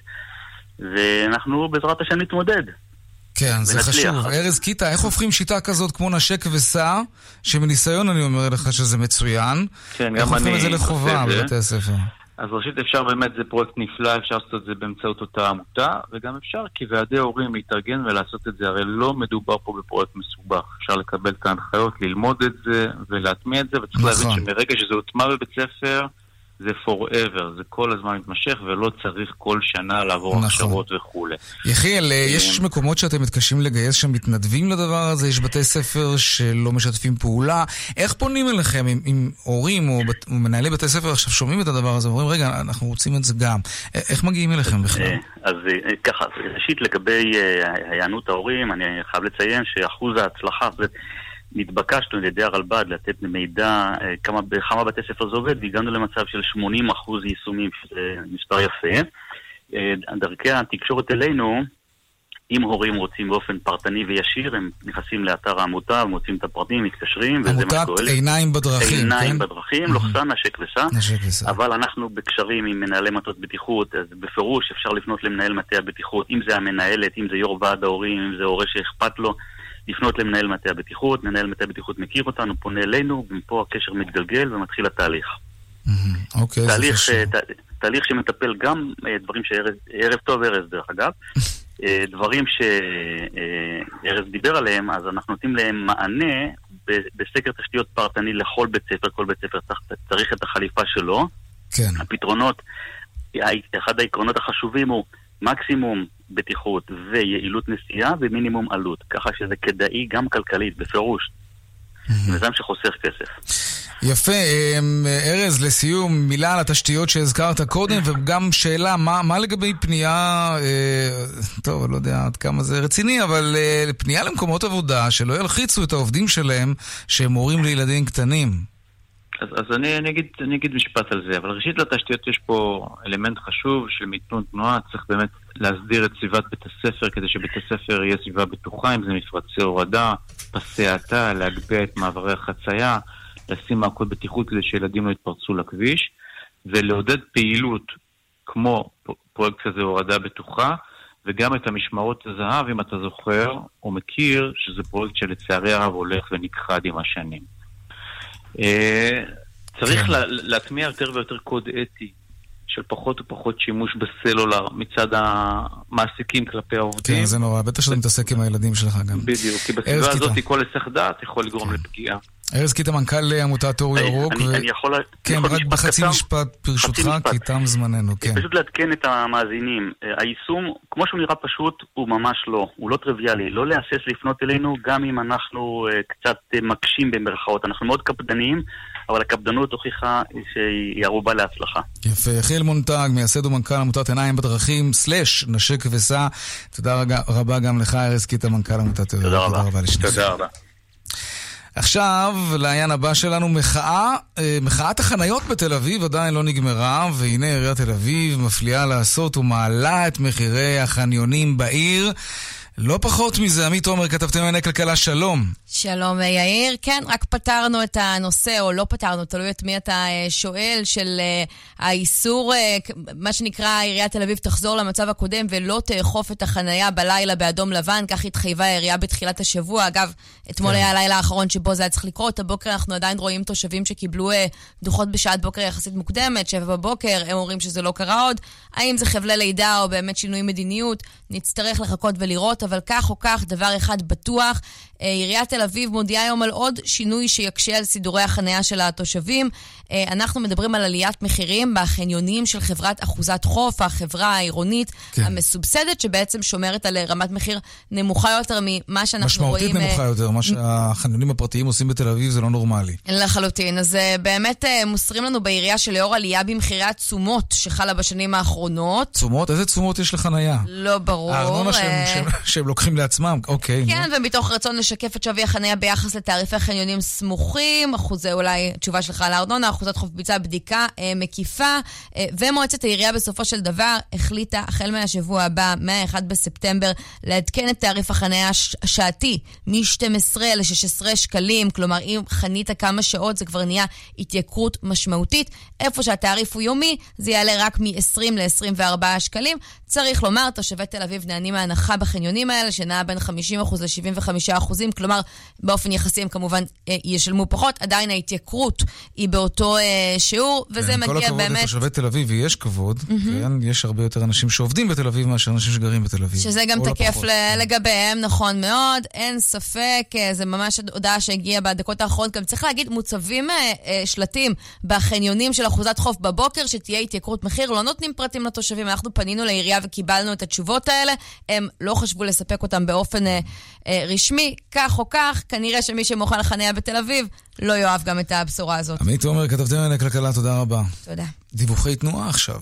ואנחנו בעזרת השם נתמודד. כן, זה ונצליח. חשוב. ארז קיטה, איך הופכים שיטה כזאת כמו נשק וסע, שמניסיון אני אומר לך שזה מצוין, כן, איך הופכים אני את זה לחובה. בבתי הספר? אז ראשית אפשר באמת, זה פרויקט נפלא, אפשר לעשות את זה באמצעות אותה עמותה, וגם אפשר כוועדי הורים להתארגן ולעשות את זה, הרי לא מדובר פה בפרויקט מסובך. אפשר לקבל את ההנחיות, ללמוד את זה ולהטמיע את זה, וצריך נכון. להבין שמרגע שזה הוטמע בבית ספר, זה forever, זה כל הזמן מתמשך, ולא צריך כל שנה לעבור נכון. הכשרות וכולי. יחיאל, אה. יש מקומות שאתם מתקשים לגייס שם מתנדבים לדבר הזה? יש בתי ספר שלא משתפים פעולה? איך פונים אליכם אם, אם הורים או, בת, מנהלי בתי ספר עכשיו שומעים את הדבר הזה ואומרים, רגע, אנחנו רוצים את זה גם. א- איך מגיעים אליכם בכלל? אה, אז אה, ככה, ראשית לגבי אה, היענות ההורים, אני חייב לציין שאחוז ההצלחה, זה נתבקשנו על ידי הרלב"ד לתת מידע אה, כמה, בכמה בתי ספר זה עובד, והגענו למצב של 80 אחוז יישומים, שזה מספר יפה. אה, דרכי התקשורת אלינו, אם הורים רוצים באופן פרטני וישיר, הם נכנסים לאתר העמותה, מוצאים את הפרטים, מתקשרים, וזה מה עמותת שקורה. לי. עיניים בדרכים, עיניים כן? בדרכים, לוחסן נשק וסע. נשק וסע. אבל אנחנו בקשרים עם מנהלי מטות בטיחות, אז בפירוש אפשר לפנות למנהל מטה הבטיחות, אם זה המנהלת, אם זה יו"ר ועד ההורים, אם זה הורה שאכפת לו, לפנות למנהל מטה הבטיחות, מנהל מטה הבטיחות מכיר אותנו, פונה אלינו, ומפה הקשר מתגלגל ומתחיל התהליך. מהמם, אוקיי, זה חשוב. אה, תהליך שמטפל גם אה, דברים שארז, ערב טוב ארז דרך אגב, אה, דברים שארז דיבר עליהם, אז אנחנו נותנים להם מענה בסקר תשתיות פרטני לכל בית ספר, כל בית ספר צריך את החליפה שלו. כן. הפתרונות, אחד העקרונות החשובים הוא מקסימום בטיחות ויעילות נסיעה ומינימום עלות, ככה שזה כדאי גם כלכלית, בפירוש. מיזם שחוסך כסף. יפה, אמ, ארז, לסיום, מילה על התשתיות שהזכרת קודם, וגם שאלה, מה, מה לגבי פנייה, אה, טוב, אני לא יודע עד כמה זה רציני, אבל אה, פנייה למקומות עבודה שלא ילחיצו את העובדים שלהם שהם הורים לילדים קטנים. אז, אז אני, אני, אגיד, אני אגיד משפט על זה, אבל ראשית לתשתיות יש פה אלמנט חשוב של מיתון תנועה, צריך באמת להסדיר את סביבת בית הספר כדי שבית הספר יהיה סביבה בטוחה, אם זה מפרצי הורדה, פסי האטה, להגביה את מעברי החצייה, לשים מעקות בטיחות כדי שילדים לא יתפרצו לכביש, ולעודד פעילות כמו פרויקט כזה הורדה בטוחה, וגם את המשמרות הזהב, אם אתה זוכר או מכיר, שזה פרויקט שלצערי הרב הולך ונכחד עם השנים. אה, צריך כן. לה- להטמיע יותר ויותר קוד אתי של פחות ופחות שימוש בסלולר מצד המעסיקים כלפי העובדים. כן, זה נורא, בטח שאתה מתעסק עם הילדים שלך גם. בדיוק, כי בסביבה. הזאת כל היסח דעת יכול לגרום לפגיעה. ארז קיטה, מנכ"ל עמותת אור ירוק, אני- ו- אני יכול... כן, יכול רק בחצי קצר? משפט ברשותך. כי תם זמננו, כן. פשוט לעדכן את המאזינים. אה, היישום, כמו שהוא נראה פשוט, הוא ממש לא. הוא לא טריוויאלי. לא להסס לפנות אלינו, גם אם אנחנו אה, קצת אה, מקשים במרכאות. אנחנו מאוד קפדניים, אבל הקפדנות הוכיחה שהיא ערובה להצלחה. יפה. יחיאל מונטג, מייסד ומנכ"ל עמותת עיניים בדרכים, סלאש נשק וסע. תודה רבה גם לך, ארז קיטה, מנכ"ל עמותת אור. ירוק. תודה רבה. תודה רבה. עכשיו, לעניין הבא שלנו, מחאה, אה, מחאת החניות בתל אביב עדיין לא נגמרה, והנה עיריית תל אביב מפליאה לעשות ומעלה את מחירי החניונים בעיר. לא פחות מזה, עמית עומר, כתבתם לענייני כלכלה, שלום. שלום יאיר, כן, רק פתרנו את הנושא, או לא פתרנו, תלוי את מי אתה אה, שואל, של אה, האיסור, אה, מה שנקרא עיריית תל אביב תחזור למצב הקודם ולא תאכוף את החנייה בלילה באדום לבן, כך התחייבה העירייה בתחילת השבוע. אגב, אתמול כן. היה הלילה האחרון שבו זה היה צריך לקרות, הבוקר אנחנו עדיין רואים תושבים שקיבלו אה, דוחות בשעת בוקר יחסית מוקדמת, שבע בבוקר, הם אומרים שזה לא קרה עוד. האם זה חבלי לידה או באמת שינוי מדיניות? נצטרך לחכות ולראות, אבל כך או כך, דבר אחד בטוח, עיריית תל אביב מודיעה היום על עוד שינוי שיקשה על סידורי החניה של התושבים. אה, אנחנו מדברים על עליית מחירים בחניונים של חברת אחוזת חוף, החברה העירונית כן. המסובסדת, שבעצם שומרת על אה, רמת מחיר נמוכה יותר ממה שאנחנו משמעותית רואים... אה, נמוכה יותר, מה שהחניונים הפרטיים עושים בתל אביב זה לא נורמלי. לחלוטין. אז אה, באמת אה, מוסרים לנו בעירייה שלאור עלייה במחירי התשומות שחלה בשנים האחרונות, תשומות? איזה תשומות יש לחנייה? לא ברור. הארנונה שהם- אה, שהם- שהם לוקחים לעצמם, אוקיי. כן, ומתוך רצון משקף את שווי החניה ביחס לתעריפי חניונים סמוכים, אחוזי אולי, תשובה שלך על הארנונה, אחוזת חוף ביצעה בדיקה אה, מקיפה, אה, ומועצת העירייה בסופו של דבר החליטה, החל מהשבוע הבא, מה-1 בספטמבר, לעדכן את תעריף החניה השעתי מ-12 ל-16 שקלים, כלומר, אם חנית כמה שעות זה כבר נהיה התייקרות משמעותית. איפה שהתעריף הוא יומי, זה יעלה רק מ-20 ל-24 שקלים. צריך לומר, תושבי תל אביב נהנים מהנחה בחניונים האלה, שנעה בין 50% ל-75%, כלומר, באופן יחסי הם כמובן אה, ישלמו פחות, עדיין ההתייקרות היא באותו אה, שיעור, וזה כן, מגיע באמת... כל הכבוד לתושבי תל אביב, ויש כבוד, כן? יש הרבה יותר אנשים שעובדים בתל אביב מאשר אנשים שגרים בתל אביב. שזה גם לא תקף. ל- לגביהם, נכון מאוד, אין ספק, אה, זה ממש הודעה שהגיעה בדקות האחרונות. גם צריך להגיד, מוצבים שלטים בחניונים של אחוזת חוף בבוקר, שתהיה התייקרות מחיר, לא נותנים פרטים לתושבים. אנחנו פנינו לעירייה וקיבלנו את התשובות האלה, הם לא חשבו לספק אותם באופן רשמי. כך או כך, כנראה שמי שמוכן לחניה בתל אביב לא יאהב גם את הבשורה הזאת. עמית עומר, כתבתם לענייני כלכלה, תודה רבה. תודה. דיווחי תנועה עכשיו.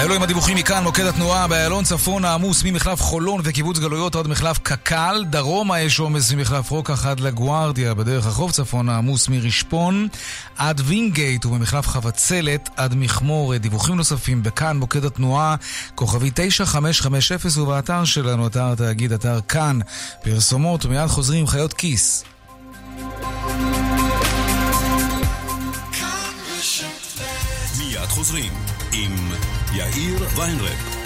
באלו עם הדיווחים מכאן, מוקד התנועה באיילון צפון העמוס ממחלף חולון וקיבוץ גלויות עד מחלף קק"ל, דרומה יש עומס ממחלף רוקח עד לגוארדיה, בדרך החוף צפון העמוס מרשפון עד וינגייט וממחלף חבצלת עד מכמור. דיווחים נוספים בכאן, מוקד התנועה, כוכבית 9550 ובאתר שלנו, אתר התאגיד, אתר כאן, פרסומות ומיד חוזרים חיות כיס. עם יאיר ויינרב.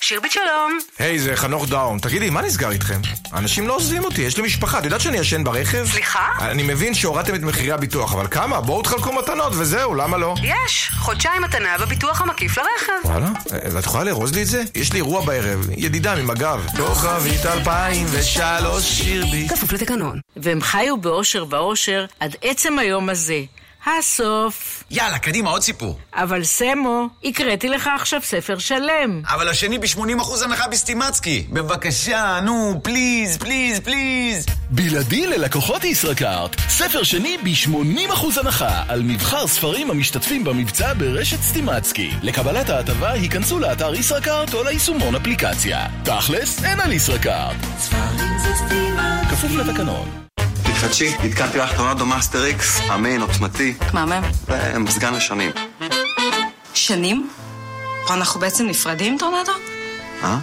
שירבית שלום. היי, זה חנוך דאום. תגידי, מה נסגר איתכם? אנשים לא עוזבים אותי, יש לי משפחה. את יודעת שאני ישן ברכב? סליחה? אני מבין שהורדתם את מחירי הביטוח, אבל כמה? בואו תחלקו מתנות וזהו, למה לא? יש, חודשיים מתנה בביטוח המקיף לרכב. וואלה? אה, את יכולה לארוז לי את זה? יש לי אירוע בערב, ידידה ממג"ב. כוכבית 2003 שירבי. כפוף לתקנון. והם חיו באושר ואושר עד עצם היום הזה. הסוף. יאללה, קדימה, עוד סיפור. אבל סמו, הקראתי לך עכשיו ספר שלם. אבל השני ב-80% הנחה בסטימצקי. בבקשה, נו, please, please, please. בלעדי ללקוחות ישראכרט, ספר שני ב-80% הנחה על מבחר ספרים המשתתפים במבצע ברשת סטימצקי. לקבלת ההטבה היכנסו לאתר ישראכרט או ליישומון אפליקציה. תכלס, אין על ישראכרט. כפוף לתקנון. תתחדשי, התקנתי לך טורנדו Master X, אמין, עוצמתי, מהמם. ומזגן לשנים. שנים? פה אנחנו בעצם נפרדים, טורנדו? אה?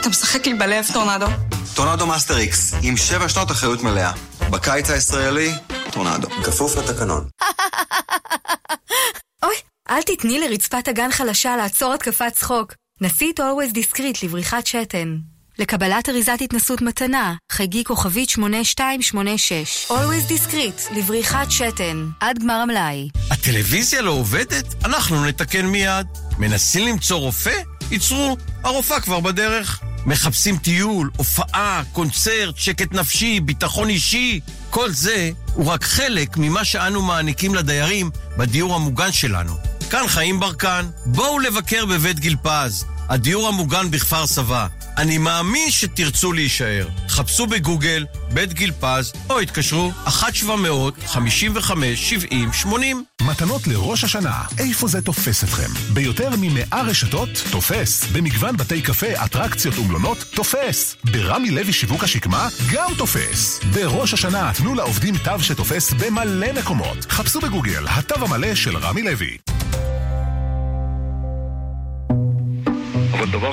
אתה משחק לי בלב, טורנדו. טורנדו Master X, עם שבע שנות אחריות מלאה. בקיץ הישראלי, טורנדו. כפוף לתקנון. אוי, אל תתני לרצפת אגן חלשה לעצור התקפת צחוק. נסי את Always Discreet לבריחת שתן. לקבלת אריזת התנסות מתנה, חייגי כוכבית 8286. Always Discreet לבריחת שתן. עד גמר המלאי. הטלוויזיה לא עובדת? אנחנו נתקן מיד. מנסים למצוא רופא? ייצרו, הרופאה כבר בדרך. מחפשים טיול, הופעה, קונצרט, שקט נפשי, ביטחון אישי. כל זה הוא רק חלק ממה שאנו מעניקים לדיירים בדיור המוגן שלנו. כאן חיים ברקן, בואו לבקר בבית גיל פז, הדיור המוגן בכפר סבא. אני מאמין שתרצו להישאר. חפשו בגוגל בית גיל פז, או התקשרו 1-700-55-70-80. מתנות לראש השנה, איפה זה תופס אתכם? ביותר ממאה רשתות, תופס. במגוון בתי קפה, אטרקציות ומלונות, תופס. ברמי לוי שיווק השקמה, גם תופס. בראש השנה תנו לעובדים תו שתופס במלא מקומות. חפשו בגוגל, התו המלא של רמי לוי.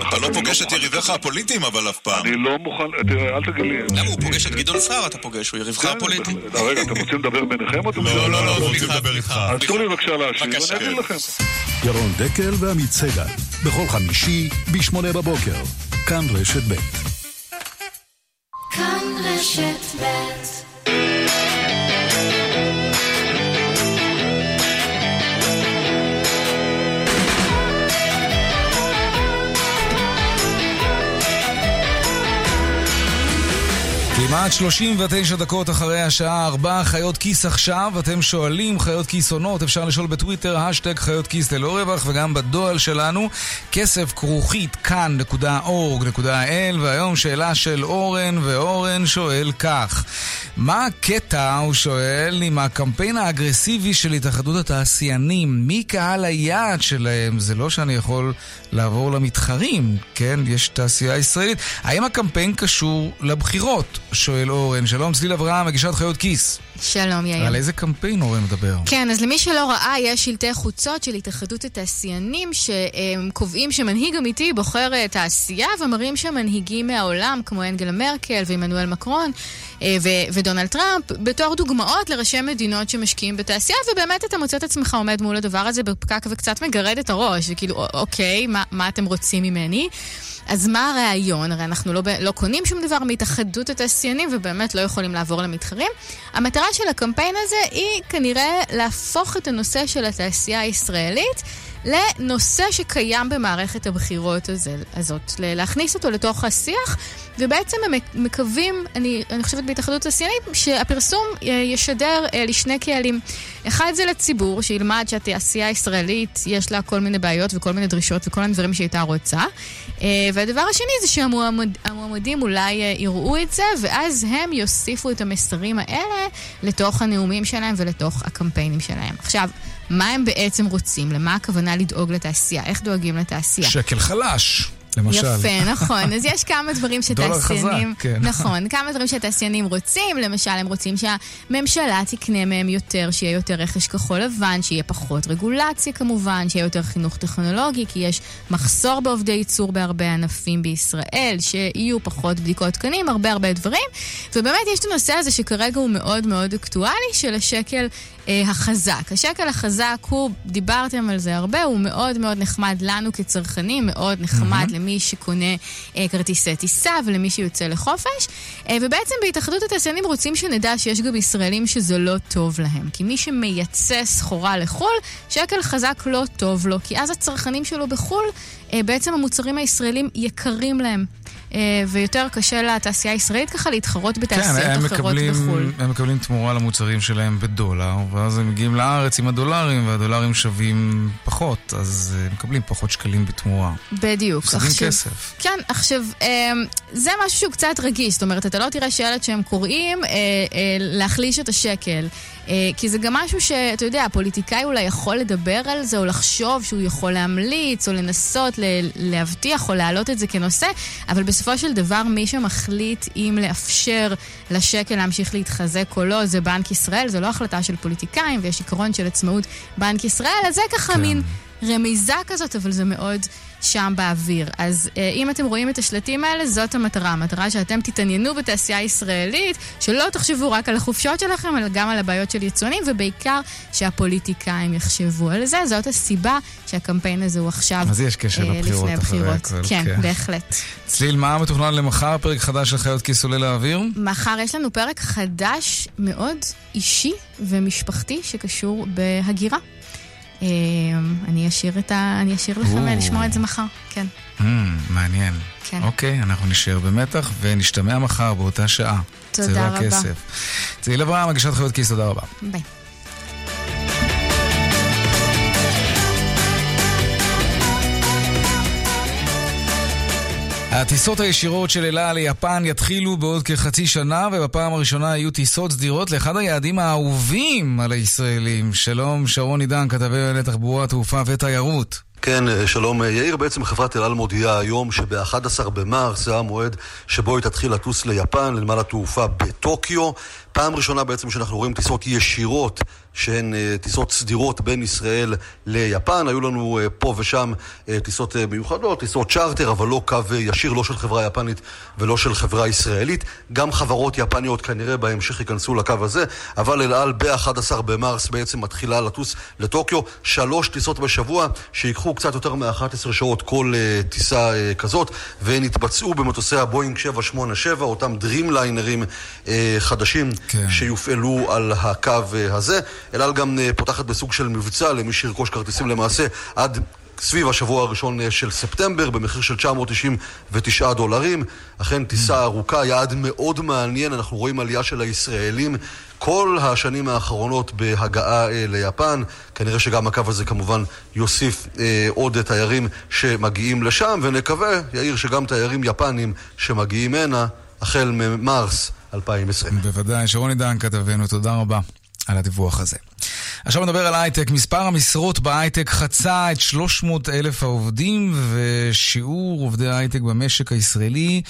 אתה לא פוגש את יריביך הפוליטיים אבל אף פעם. אני לא מוכן, תראה, אל תגיד לי... למה הוא פוגש את גדעון סער אתה פוגש, הוא יריבך הפוליטי. רגע, אתם רוצים לדבר ביניכם. לא, לא, לא, רוצים לדבר איתך. אז תנו לי בבקשה להשיב, ואני אגיד לכם. ירון דקל ועמית סגל, בכל חמישי, ב-8 בבוקר. כאן רשת ב'. כאן רשת ב' כמעט 39 דקות אחרי השעה 4, חיות כיס עכשיו. אתם שואלים, חיות כיס עונות, אפשר לשאול בטוויטר, השטג חיות כיס ללא רווח, וגם בדואל שלנו, כסף כרוכית כאן.org.il, והיום שאלה של אורן, ואורן שואל כך: מה הקטע, הוא שואל, עם הקמפיין האגרסיבי של התאחדות התעשיינים? מי קהל היעד שלהם? זה לא שאני יכול לעבור למתחרים, כן? יש תעשייה ישראלית. האם הקמפיין קשור לבחירות? שואל אורן. שלום, צליל אברהם, מגישת חיות כיס. שלום, יאיר. על איזה קמפיין אורן מדבר? כן, אז למי שלא ראה, יש שלטי חוצות של התאחדות התעשיינים שקובעים שמנהיג אמיתי בוחר אה, תעשייה ומראים שם מנהיגים מהעולם, כמו אנגלה מרקל ועמנואל מקרון אה, ו- ודונלד טראמפ, בתור דוגמאות לראשי מדינות שמשקיעים בתעשייה, ובאמת אתה מוצא את עצמך עומד מול הדבר הזה בפקק וקצת מגרד את הראש, וכאילו, אוקיי, מה, מה אתם רוצים ממני? אז מה הרעיון? הרי אנחנו לא, לא קונים שום דבר מהתאחדות התעשיינים ובאמת לא יכולים לעבור למתחרים. המטרה של הקמפיין הזה היא כנראה להפוך את הנושא של התעשייה הישראלית לנושא שקיים במערכת הבחירות הזאת, להכניס אותו לתוך השיח, ובעצם הם מקווים, אני, אני חושבת בהתאחדות השיאנית, שהפרסום אה, ישדר אה, לשני קהלים. אחד זה לציבור, שילמד שהתעשייה הישראלית יש לה כל מיני בעיות וכל מיני דרישות וכל מיני דברים שהיא הייתה רוצה. אה, והדבר השני זה שהמועמדים אולי יראו את זה, ואז הם יוסיפו את המסרים האלה לתוך הנאומים שלהם ולתוך הקמפיינים שלהם. עכשיו, מה הם בעצם רוצים? למה הכוונה לדאוג לתעשייה? איך דואגים לתעשייה? שקל חלש. למשל. יפה, נכון. אז יש כמה דברים שתעשיינים... דולר חזק, כן. נכון, כמה דברים שתעשיינים רוצים. למשל, הם רוצים שהממשלה תקנה מהם יותר, שיהיה יותר רכש כחול לבן, שיהיה פחות רגולציה כמובן, שיהיה יותר חינוך טכנולוגי, כי יש מחסור בעובדי ייצור בהרבה ענפים בישראל, שיהיו פחות בדיקות תקנים, הרבה הרבה דברים. ובאמת יש את הנושא הזה שכרגע הוא מאוד מאוד אקטואלי, של השקל החזק. השקל החזק הוא, דיברתם על זה הרבה, הוא מאוד מאוד נחמד לנו כצרכנים, מאוד נחמד mm-hmm. למי שקונה אה, כרטיסי טיסה ולמי שיוצא לחופש. אה, ובעצם בהתאחדות התעשיינים רוצים שנדע שיש גם ישראלים שזה לא טוב להם. כי מי שמייצא סחורה לחו"ל, שקל חזק לא טוב לו, כי אז הצרכנים שלו בחו"ל, אה, בעצם המוצרים הישראלים יקרים להם. אה, ויותר קשה לתעשייה הישראלית ככה להתחרות בתעשיות כן, אחרות מקבלים, בחו"ל. הם מקבלים תמורה למוצרים שלהם בדולר, ואז הם מגיעים לארץ עם הדולרים, והדולרים שווים פחות, אז הם מקבלים פחות שקלים בתמורה. בדיוק. מפסדים כסף. כן, עכשיו, אה, זה משהו שהוא קצת רגיש, זאת אומרת, אתה לא תראה שילד שהם קוראים להחליש את השקל. כי זה גם משהו שאתה יודע, הפוליטיקאי אולי יכול לדבר על זה, או לחשוב שהוא יכול להמליץ, או לנסות להבטיח או להעלות את זה כנושא, אבל בסופו של דבר מי שמחליט אם לאפשר לשקל להמשיך להתחזק או לא זה בנק ישראל, זו לא החלטה של פוליטיקאים ויש עיקרון של עצמאות בנק ישראל, אז זה ככה כן. מין רמיזה כזאת, אבל זה מאוד... שם באוויר. אז אה, אם אתם רואים את השלטים האלה, זאת המטרה. המטרה שאתם תתעניינו בתעשייה הישראלית, שלא תחשבו רק על החופשות שלכם, אלא גם על הבעיות של יצואנים, ובעיקר שהפוליטיקאים יחשבו על זה. זאת הסיבה שהקמפיין הזה הוא עכשיו אז יש קשר אה, לבחירות לפני הבחירות. כן, כן, בהחלט. צליל, מה מתוכנן למחר? פרק חדש של חיות כיס עולה לאוויר? מחר יש לנו פרק חדש מאוד אישי ומשפחתי שקשור בהגירה. אמ, אני אשאיר, ה... אני אשאיר לכם לשמוע את זה מחר, כן. Mm, מעניין. כן. אוקיי, אנחנו נשאר במתח ונשתמע מחר באותה שעה. תודה רבה. צבע הכסף. צליל אברהם, מגישת חיות כיס, תודה רבה. ביי. הטיסות הישירות של אל על ליפן יתחילו בעוד כחצי שנה, ובפעם הראשונה יהיו טיסות סדירות לאחד היעדים האהובים על הישראלים. שלום, שרון עידן, כתבי ענייני תחבורה, תעופה ותיירות. כן, שלום יאיר. בעצם חברת אל על מודיעה היום שב-11 במרס זה המועד שבו היא תתחיל לטוס ליפן, לנמל התעופה בטוקיו. פעם ראשונה בעצם שאנחנו רואים טיסות ישירות שהן uh, טיסות סדירות בין ישראל ליפן. היו לנו uh, פה ושם uh, טיסות מיוחדות, טיסות צ'רטר, אבל לא קו ישיר, לא של חברה יפנית ולא של חברה ישראלית. גם חברות יפניות כנראה בהמשך ייכנסו לקו הזה, אבל אל על ב-11 במרס בעצם מתחילה לטוס לטוקיו. שלוש טיסות בשבוע שיקחו קצת יותר מ-11 שעות כל טיסה כזאת, והן יתבצעו במטוסי הבואינג 787, אותם דרימליינרים חדשים. כן. שיופעלו על הקו אה, הזה. אל על גם אה, פותחת בסוג של מבצע למי שירכוש כרטיסים למעשה עד סביב השבוע הראשון אה, של ספטמבר, במחיר של 999 דולרים. אכן טיסה mm. ארוכה, יעד מאוד מעניין, אנחנו רואים עלייה של הישראלים כל השנים האחרונות בהגעה אה, ליפן. כנראה שגם הקו הזה כמובן יוסיף אה, עוד תיירים שמגיעים לשם, ונקווה, יאיר, שגם תיירים יפנים שמגיעים הנה החל ממרס 2020. בוודאי, שרון עידן כתבנו, תודה רבה על הדיווח הזה. עכשיו נדבר על הייטק. מספר המשרות בהייטק חצה את 300 אלף העובדים, ושיעור עובדי ההייטק במשק הישראלי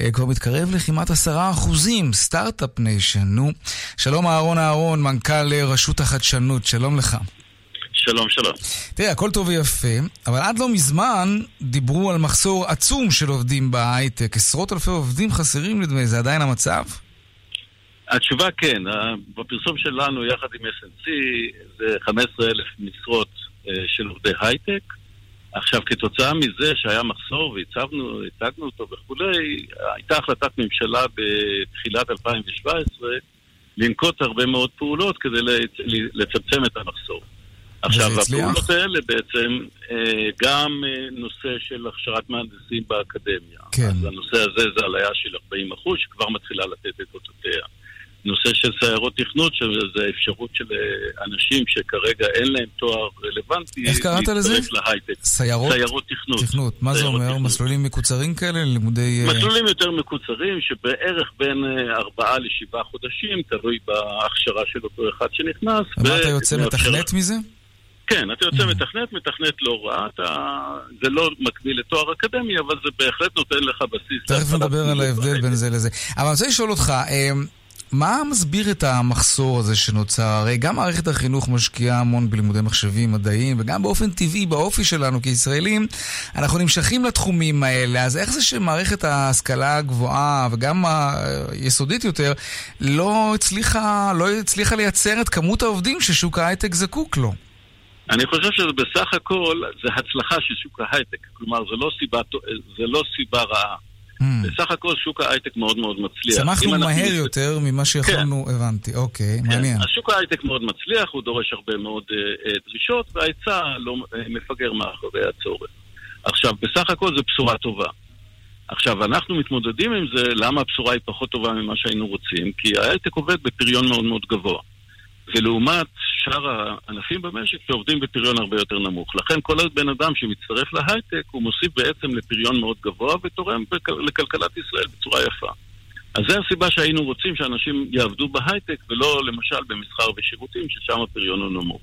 אה, כבר מתקרב לכמעט 10 אחוזים. Start-Up Nation, נו. שלום אהרון אהרון, מנכ"ל אה, רשות החדשנות, שלום לך. שלום, שלום. תראה, הכל טוב ויפה, אבל עד לא מזמן דיברו על מחסור עצום של עובדים בהייטק. עשרות אלפי עובדים חסרים, נדמה לי, זה עדיין המצב? התשובה כן, בפרסום שלנו יחד עם S&C זה 15 אלף משרות אה, של עובדי הייטק. עכשיו, כתוצאה מזה שהיה מחסור והצבנו, הצגנו אותו וכולי, הייתה החלטת ממשלה בתחילת 2017 לנקוט הרבה מאוד פעולות כדי לצמצם את המחסור. עכשיו, הפעולות האלה בעצם אה, גם אה, נושא של הכשרת מהנדסים באקדמיה. כן. אז הנושא הזה זה עלייה של 40 אחוז, שכבר מתחילה לתת את אותותיה. נושא של סיירות תכנות, שזה אפשרות של אה, אנשים שכרגע אין להם תואר רלוונטי, איך קראת לזה? להייטק. סיירות? סיירות תכנות. תכנות. מה זה אומר? תכנות. מסלולים מקוצרים כאלה? לימודי... מסלולים יותר מקוצרים, שבערך בין ארבעה לשבעה חודשים, תלוי בהכשרה של אותו אחד שנכנס. ומה אתה יוצא מתכנת מזה? כן, אתה יוצא מתכנת, מתכנת לא רע, אתה... זה לא מקביל לתואר אקדמי, אבל זה בהחלט נותן לך בסיס. תכף נדבר על ההבדל בין זה לזה. אבל אני רוצה לשאול אותך, מה מסביר את המחסור הזה שנוצר? הרי גם מערכת החינוך משקיעה המון בלימודי מחשבים, מדעיים, וגם באופן טבעי, באופי שלנו כישראלים, אנחנו נמשכים לתחומים האלה. אז איך זה שמערכת ההשכלה הגבוהה, וגם היסודית יותר, לא הצליחה, לא הצליחה לייצר את כמות העובדים ששוק ההייטק זקוק לו? אני חושב שזה בסך הכל, זה הצלחה של שוק ההייטק. כלומר, זה לא סיבה, זה לא סיבה רעה. Mm. בסך הכל שוק ההייטק מאוד מאוד מצליח. צמחנו מהר אנחנו... יותר ממה שיכולנו, כן. הבנתי, אוקיי, כן. מעניין. אז שוק ההייטק מאוד מצליח, הוא דורש הרבה מאוד uh, uh, דרישות, וההיצע לא uh, מפגר מאחורי הצורך. עכשיו, בסך הכל זו בשורה טובה. עכשיו, אנחנו מתמודדים עם זה, למה הבשורה היא פחות טובה ממה שהיינו רוצים? כי ההייטק עובד בפריון מאוד מאוד גבוה. ולעומת שאר הענפים במשק שעובדים בפריון הרבה יותר נמוך. לכן כל בן אדם שמצטרף להייטק, הוא מוסיף בעצם לפריון מאוד גבוה ותורם לכלכלת ישראל בצורה יפה. אז זו הסיבה שהיינו רוצים שאנשים יעבדו בהייטק, ולא למשל במסחר ושירותים, ששם הפריון הוא נמוך.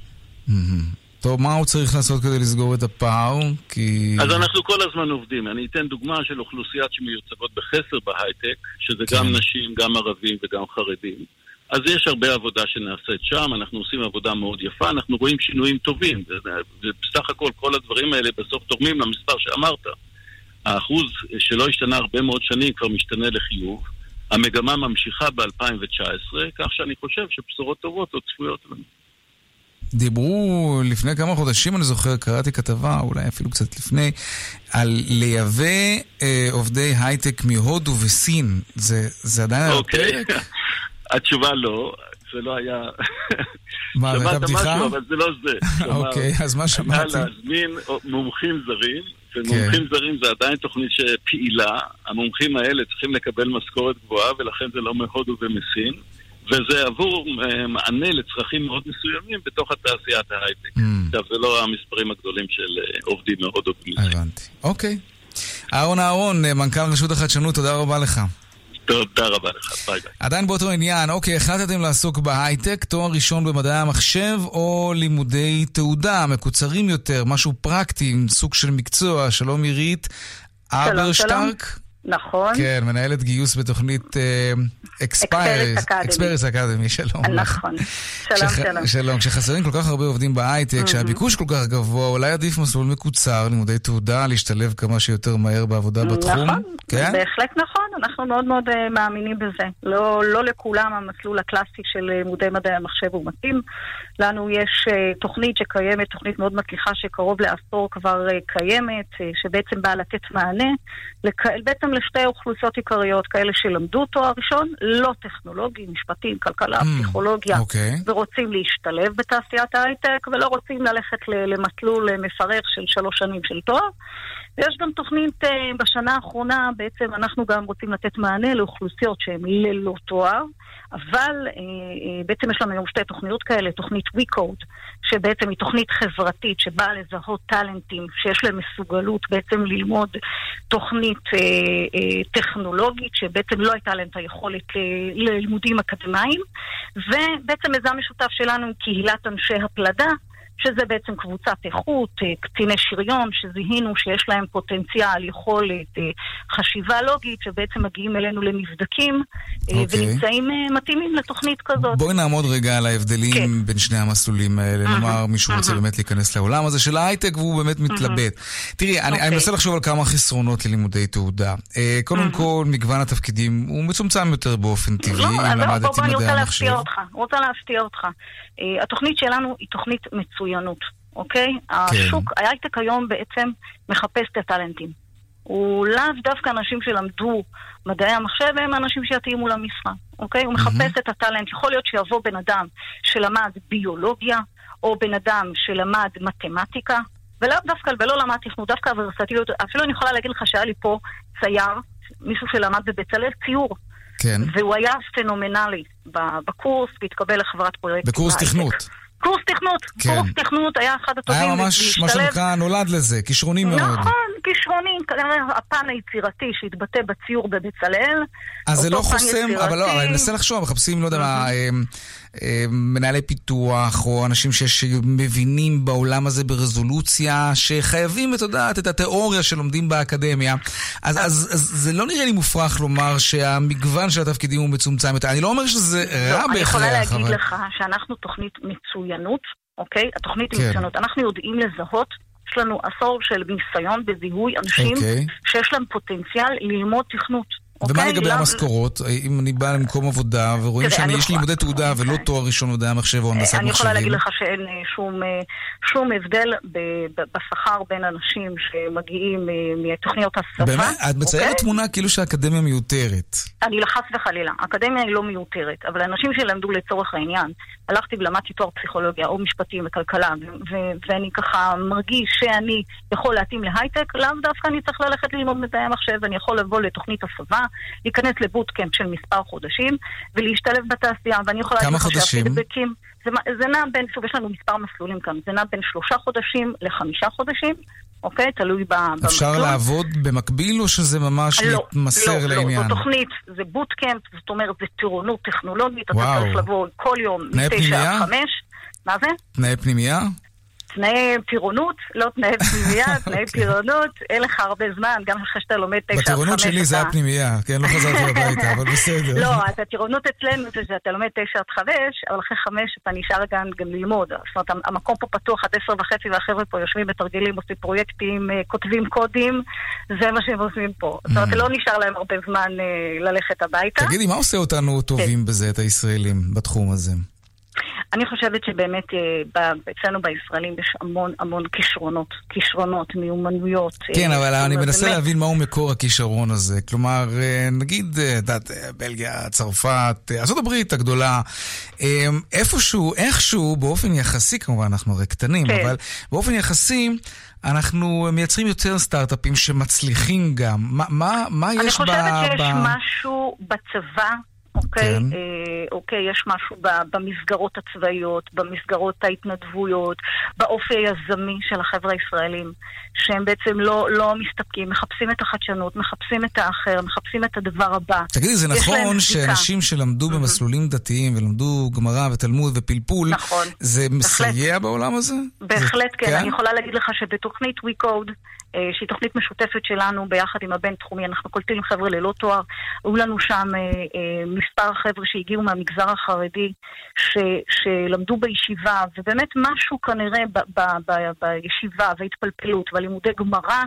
טוב, מה הוא צריך לעשות כדי לסגור את הפער? כי... אז אנחנו כל הזמן עובדים. אני אתן דוגמה של אוכלוסיית שמיוצגות בחסר בהייטק, שזה כן. גם נשים, גם ערבים וגם חרדים. אז יש הרבה עבודה שנעשית שם, אנחנו עושים עבודה מאוד יפה, אנחנו רואים שינויים טובים. ובסך הכל כל הדברים האלה בסוף תורמים למספר שאמרת. האחוז שלא השתנה הרבה מאוד שנים כבר משתנה לחיוב. המגמה ממשיכה ב-2019, כך שאני חושב שבשורות טובות עוד צפויות לנו. דיברו לפני כמה חודשים, אני זוכר, קראתי כתבה, אולי אפילו קצת לפני, על לייבא אה, עובדי הייטק מהודו וסין. זה, זה עדיין אוקיי. הפרק? התשובה לא, זה לא היה... מה, זו הייתה בדיחה? משהו, אבל זה לא זה. אוקיי, אז מה שמעתי? היה להזמין מומחים זרים, ומומחים כן. זרים זה עדיין תוכנית שפעילה. המומחים האלה צריכים לקבל משכורת גבוהה, ולכן זה לא מהודו ומסין. וזה עבור אה, מענה לצרכים מאוד מסוימים בתוך התעשיית ההייטק. Mm. עכשיו, זה לא המספרים הגדולים של אה, עובדים מהודו ומסין. הבנתי. אוקיי. אהרון אהרון, אה, מנכ"ל רשות החדשנות, תודה רבה לך. תודה רבה לך, ביי ביי. עדיין באותו עניין, אוקיי, החלטתם לעסוק בהייטק, תואר ראשון במדעי המחשב או לימודי תעודה, מקוצרים יותר, משהו פרקטי, סוג של מקצוע. שלום עירית אברשטרק. נכון. כן, מנהלת גיוס בתוכנית Experis Academy, שלום. נכון. שלום, שלום. שלום. כשחסרים כל כך הרבה עובדים בהייטק, כשהביקוש כל כך גבוה, אולי עדיף מסלול מקוצר, לימודי תעודה, להשתלב כמה שיותר מהר בעבודה בתחום? נכון, כן? בהחלט נכון, אנחנו מאוד מאוד מאמינים בזה. לא, לא לכולם המסלול הקלאסי של לימודי מדעי המחשב הוא מתאים. לנו יש תוכנית שקיימת, תוכנית מאוד מצליחה שקרוב לעשור כבר קיימת, שבעצם באה לתת מענה, בעצם לשתי אוכלוסיות עיקריות, כאלה שלמדו תואר ראשון, לא טכנולוגי, משפטים, כלכלה, Mm, פסיכולוגיה, אוקיי. ורוצים להשתלב בתעשיית ההייטק, ולא רוצים ללכת למסלול מפרך של שלוש שנים של תואר. ויש גם תוכנית בשנה האחרונה, בעצם אנחנו גם רוצים רוצים לתת מענה לאוכלוסיות שהן ללא תואר, אבל אה, אה, בעצם יש לנו היום שתי תוכניות כאלה, תוכנית WeCode, שבעצם היא תוכנית חברתית שבאה לזהות טאלנטים שיש להם מסוגלות בעצם ללמוד תוכנית אה, טכנולוגית, שבעצם לא הייתה להם את היכולת ללימודים אקדמיים, ובעצם מיזם משותף שלנו עם קהילת אנשי הפלדה. שזה בעצם קבוצת איכות, אה, קציני שריון, שזיהינו שיש להם פוטנציאל, יכולת, אה, חשיבה לוגית, שבעצם מגיעים אלינו למבדקים אה, אוקיי. ונמצאים מתאימים לתוכנית כזאת. בואי נעמוד רגע על ההבדלים כן. בין שני המסלולים האלה. נאמר מישהו רוצה באמת להיכנס לעולם הזה של ההייטק והוא באמת מתלבט. תראי, אני- אני אוקיי. מנסה לחשוב על כמה חסרונות ללימודי תעודה. אה, קודם כל, מגוון התפקידים הוא מצומצם יותר באופן טבעי, לא, אם למדתי בוא, אני מדעי רוצה המחשב. להפתיע אותך, רוצה להפתיע אותך. Uh, התוכנית שלנו היא תוכנית מצוינות, אוקיי? כן. השוק, ההייטק היום בעצם מחפש את הטאלנטים. הוא לאו דווקא אנשים שלמדו מדעי המחשב, הם אנשים שיתאימו למשרה, אוקיי? הוא מחפש את הטאלנט. יכול להיות שיבוא בן אדם שלמד ביולוגיה, או בן אדם שלמד מתמטיקה, ולאו דווקא, ולא למד תכנות, דווקא הוורסטיליות. אפילו אני יכולה להגיד לך שהיה לי פה צייר, מישהו שלמד בבצלאל ציור. כן. והוא היה פנומנלי בקורס, והתקבל לחברת פרויקט. בקורס. תכנות. קורס תכנות. כן. קורס תכנות היה אחד הטובים היה ממש, מה להשתלב. שנקרא, נולד לזה, כישרוני מאוד. נכון, כישרוני, כנראה הפן היצירתי שהתבטא בציור בבצלאל. אז זה לא חוסם, אבל לא, אני יצירתי. מנסה לחשוב, מחפשים, לא יודע מה, מנהלי פיתוח, או אנשים שמבינים בעולם הזה ברזולוציה, שחייבים, את יודעת, את התיאוריה שלומדים באקדמיה. אז, אז, אז זה לא נראה לי מופרך לומר שהמגוון של התפקידים הוא מצומצם יותר. אני לא אומר שזה רע לא, אני יכולה בהכרח, להגיד אבל... לך שאנחנו תוכנית מצוינות, אוקיי? התוכנית כן. מצוינות. אנחנו יודעים לזהות, יש לנו עשור של ניסיון בזיהוי אנשים אוקיי. שיש להם פוטנציאל ללמוד תכנות. ומה אוקיי? לגבי לא- המשכורות? אם אני בא למקום עבודה ורואים תראה, אני שיש לי לימודי תעודה ולא תואר ראשון במדעי המחשב או הנדסת אני יכולה להגיד מחשבים? לך שאין אה, שום, אה, שום הבדל בשכר בין אנשים שמגיעים אה, מתוכניות הסבה. באמת? את מציירת אוקיי? תמונה כאילו שהאקדמיה מיותרת. אני חס וחלילה, האקדמיה היא לא מיותרת, אבל אנשים שלמדו לצורך העניין, הלכתי ולמדתי תואר פסיכולוגיה או משפטים וכלכלה, ואני ככה מרגיש שאני יכול להתאים להייטק, לאו דווקא אני צריך ללכת ללמוד מדעי המחשב, אני יכול לבוא לתוכנית הסבה, להיכנס לבוטקאמפ של מספר חודשים, ולהשתלב בתעשייה, ואני יכולה להגיד לך? שהפידבקים, זה, זה נע בין, שוב, יש לנו מספר מסלולים כאן, זה נע בין שלושה חודשים לחמישה חודשים, אוקיי? תלוי ב- במסלול. אפשר לעבוד במקביל או שזה ממש לא, להתמסר לא, לעניין? לא, זו תוכנית, זה בוטקאמפ, זאת אומרת, זה טירונות טכנולוגית, אתה וואו. צריך לבוא כל יום תנאי מ-9 פנימייה? עד 5. מה זה? תנאי פנימייה? תנאי טירונות, לא תנאי פנימייה, תנאי טירונות, אין לך הרבה זמן, גם אחרי שאתה לומד 9 עד 5. בטירונות שלי זה היה פנימייה, כן, לא חזרתי הביתה, אבל בסדר. לא, אז הטירונות אצלנו זה שאתה לומד 9 עד 5, אבל אחרי 5 אתה נשאר גם, גם ללמוד. זאת אומרת, המקום פה פתוח עד 10 וחצי, והחבר'ה פה יושבים בתרגילים, עושים פרויקטים, אה, כותבים קודים, זה מה שהם עושים פה. זאת אומרת, Mm. לא נשאר להם הרבה זמן אה, ללכת הביתה. תגידי, מה עושה אותנו טובים בזה, את הישראלים, בתחום הזה? אני חושבת שבאמת אה, אצלנו בישראלים יש המון המון כישרונות, כישרונות, מיומנויות. כן, אה, אבל זאת אני מנסה באמת, להבין מהו מקור הכישרון הזה. כלומר, אה, נגיד, את יודעת, בלגיה, צרפת, ארה"ב הגדולה, איפשהו, איכשהו, באופן יחסי, כמובן, אנחנו הרי קטנים, כן. אבל באופן יחסי, אנחנו מייצרים יותר סטארט-אפים שמצליחים גם. מה- מה מה אני יש ב... חושבת שיש ב- משהו בצבא, אוקיי? כן. אה, אוקיי, יש משהו ב- במסגרות הצבאיות, במסגרות ההתנדבויות, באופי היזמי של החבר'ה הישראלים, שהם בעצם לא, לא מסתפקים, מחפשים את החדשנות, מחפשים את האחר, מחפשים את הדבר הבא. תגידי, זה נכון. שאנשים שלמדו במסלולים דתיים ולמדו גמרא ותלמוד ופלפול, נכון, זה מסייע בעולם הזה? בהחלט כן. כן? אני יכולה להגיד לך שבתוכנית WeCode, שהיא תוכנית משותפת שלנו ביחד עם הבינתחומי, אנחנו קולטים חבר'ה ללא תואר. היו לנו שם אה, אה, מספר חבר'ה שהגיעו מהמגזר החרדי, ש, שלמדו בישיבה, ובאמת משהו כנראה ב, ב, ב, בישיבה וההתפלפלות והלימודי גמרא,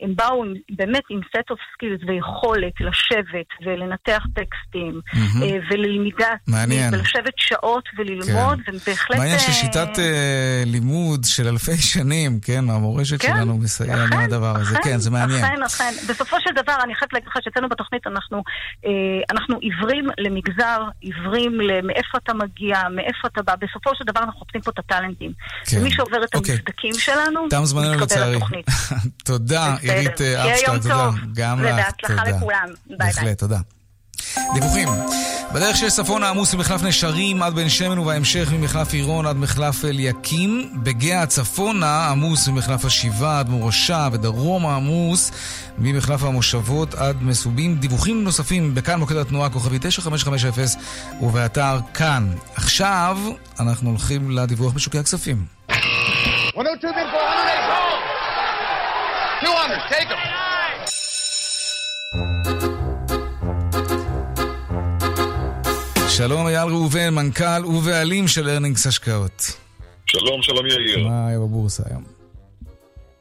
הם באו עם, באמת עם set of skills ויכולת לשבת ולנתח טקסטים. אה, וללמידה, מעניין. ולשבת שעות וללמוד, ובהחלט... מעניין אה, ששיטת אה, לימוד של אלפי שנים, כן, מהמורשת כן, שלנו מסייע אכן, מהדבר הזה. אכן, כן, זה מעניין. אכן, אכן. בסופו של דבר, אני חייבת להגיד לך שאצלנו בתוכנית אנחנו, אה, אנחנו עיוורים למגזר, עיוורים למאיפה אתה מגיע, מאיפה אתה בא. בסופו של דבר אנחנו מחפשים פה את הטאלנטים. כן. ומי שעובר את אוקיי. המבדקים שלנו, תם זמננו לצערי. תודה. עירית בסדר. אה, שיהיה יום אפשטיין, תודה. טוב, גם לך, ובהצלחה תודה. לכולם. ביי ביי. בהחלט, תודה. דיווחים. בדרך של צפונה עמוס ממחלף נשרים עד בן שמן ובהמשך ממחלף עירון עד מחלף אליקים. בגאה צפונה עמוס ממחלף השבעה עד מורשה ודרומה עמוס ממחלף המושבות עד מסובים. דיווחים נוספים בכאן מוקד התנועה כוכבי 9550 ובאתר כאן. עכשיו אנחנו הולכים לדיווח בשוקי הכספים. 102 bid for 108 200, take them. שלום אייל ראובן, מנכ"ל ובעלים של ארנינגס השקעות. שלום, שלום יאיר. מה היה בבורסה היום?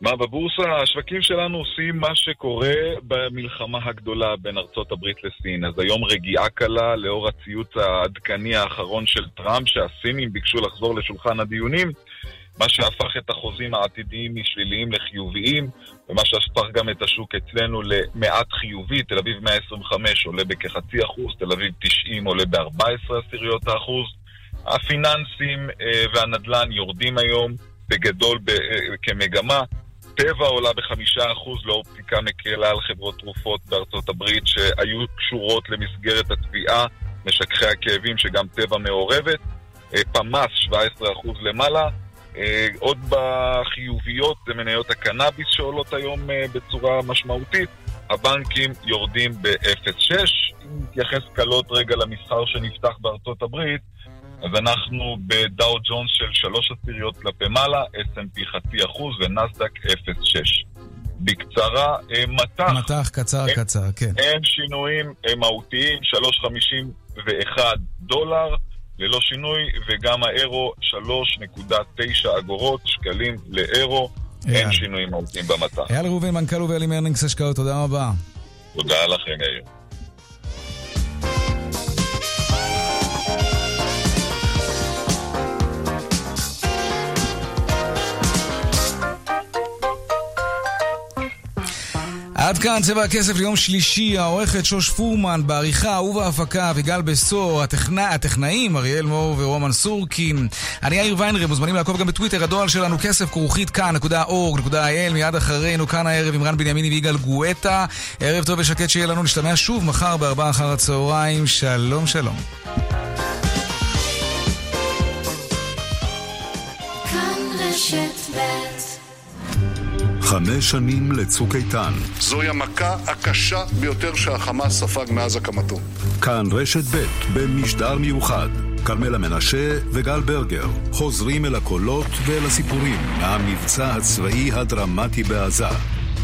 מה בבורסה? השווקים שלנו עושים מה שקורה במלחמה הגדולה בין ארצות הברית לסין. אז היום רגיעה קלה לאור הציוץ העדכני האחרון של טראמפ, שהסינים ביקשו לחזור לשולחן הדיונים, מה שהפך את החוזים העתידיים משליליים לחיוביים, ומה שהפך גם את השוק אצלנו למעט חיובי. תל אביב 125 עולה בכחצי אחוז, תל אביב 90 עולה ב-14 עשיריות האחוז. הפיננסים אה, והנדל"ן יורדים היום בגדול אה, כמגמה. טבע עולה בחמישה אחוז לאור בדיקה מקלה על חברות תרופות בארצות הברית שהיו קשורות למסגרת התביעה, משככי הכאבים שגם טבע מעורבת. אה, פמ"ס 17 אחוז למעלה. אה, עוד בחיוביות זה מניות הקנאביס שעולות היום אה, בצורה משמעותית. הבנקים יורדים ב-0.6. אם נתייחס קלות רגע למסחר שנפתח בארצות הברית, אז אנחנו בדאו ג'ונס של שלוש עשיריות כלפי מעלה, S&P חצי אחוז ונסדק 0.6. בקצרה, אה, מטח. מטח קצר אין- קצר, כן. אין שינויים מהותיים, 3.51 דולר ללא שינוי, וגם האירו 3.9 אגורות שקלים לאירו, אין אייל. שינויים מהותיים במטח. אייל ראובן, מנכ"ל ובעלים Earnings השקעות, תודה רבה. תודה לכם, יאיר. עד כאן צבע הכסף ליום שלישי, העורכת שוש פורמן, בעריכה ובהפקה אביגל בשור, הטכנא, הטכנאים אריאל מור ורומן סורקין. אני יאיר ויינרב, מוזמנים לעקוב גם בטוויטר, הדואל שלנו כסף כרוכית kan.org.il, מיד אחרינו כאן הערב עם רן בנימיני ויגאל גואטה. ערב טוב ושקט שיהיה לנו, נשתמע שוב מחר בארבעה אחר הצהריים. שלום שלום. כאן רשת ב' חמש שנים לצוק איתן. זוהי המכה הקשה ביותר שהחמאס ספג מאז הקמתו. כאן רשת ב' במשדר מיוחד. כרמלה מנשה וגל ברגר חוזרים אל הקולות ואל הסיפורים מהמבצע הצבאי הדרמטי בעזה.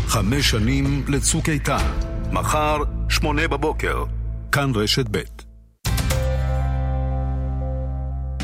חמש שנים לצוק איתן. מחר, שמונה בבוקר. כאן רשת ב'.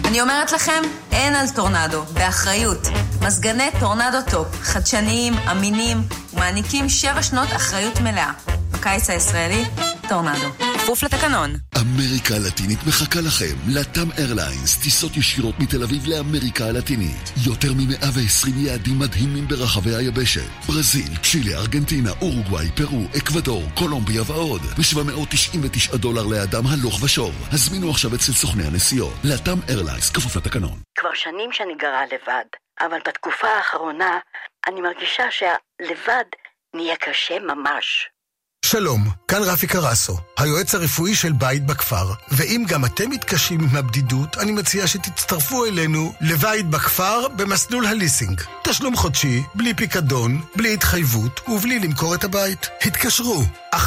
אני אומרת לכם, אין על טורנדו, באחריות. מזגני טורנדו טופ, חדשניים, אמינים, ומעניקים שבע שנות אחריות מלאה. בקיץ הישראלי, טורנדו. כפוף לתקנון. אמריקה הלטינית מחכה לכם. LATAM Airlines, טיסות ישירות מתל אביב לאמריקה הלטינית. יותר מ-120 יעדים מדהימים ברחבי היבשת. ברזיל, צ'ילה, ארגנטינה, אורוגוואי, פרו, אקוודור, קולומביה ועוד. ב-799 דולר לאדם הלוך ושוב. הזמינו עכשיו אצל סוכני הנסיעות. LATAM Airlines, כפוף לתקנון. כבר שנים שאני גרה לבד, אבל בתקופה האחרונה אני מרגישה שהלבד נהיה קשה ממש. שלום, כאן רפי קרסו, היועץ הרפואי של בית בכפר. ואם גם אתם מתקשים עם הבדידות, אני מציע שתצטרפו אלינו לבית בכפר במסלול הליסינג. תשלום חודשי, בלי פיקדון, בלי התחייבות ובלי למכור את הבית. התקשרו, 1-800-30-70-70.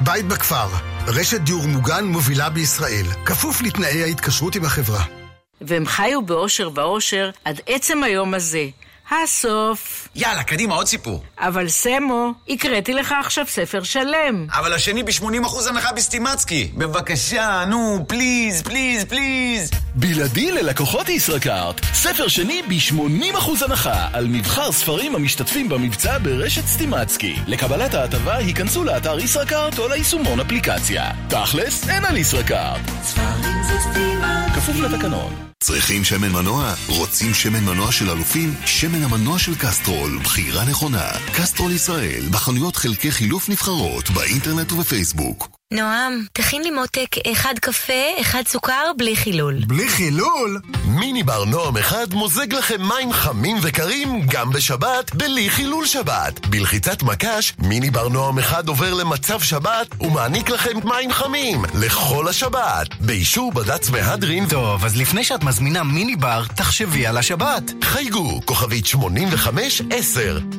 בית בכפר, רשת דיור מוגן מובילה בישראל, כפוף לתנאי ההתקשרות עם החברה. והם חיו באושר ואושר עד עצם היום הזה. הסוף. יאללה, קדימה, עוד סיפור. אבל סמו, הקראתי לך עכשיו ספר שלם. אבל השני ב-80% הנחה בסטימצקי. בבקשה, נו, please, please, please. בלעדי ללקוחות ישראכרט, ספר שני ב-80% הנחה על מבחר ספרים המשתתפים במבצע ברשת סטימצקי. לקבלת ההטבה היכנסו לאתר ישראכרט או ליישומון אפליקציה. תכלס, אין על ישראכרט. ספרים זה סטימה כפוף לתקנון. צריכים שמן מנוע? רוצים שמן מנוע של אלופים? שמן המנוע של קסטרול, בחירה נכונה. קסטרול ישראל, בחנויות חלקי חילוף נבחרות, באינטרנט ובפייסבוק. נועם, תכין לי מותק אחד קפה, אחד סוכר, בלי חילול. בלי חילול? מיני בר נועם אחד מוזג לכם מים חמים וקרים גם בשבת, בלי חילול שבת. בלחיצת מקש, מיני בר נועם אחד עובר למצב שבת ומעניק לכם מים חמים לכל השבת. באישור בד"ץ מהדרין... טוב, אז לפני שאת מזמינה מיני בר, תחשבי על השבת. חייגו, כוכבית 85-10.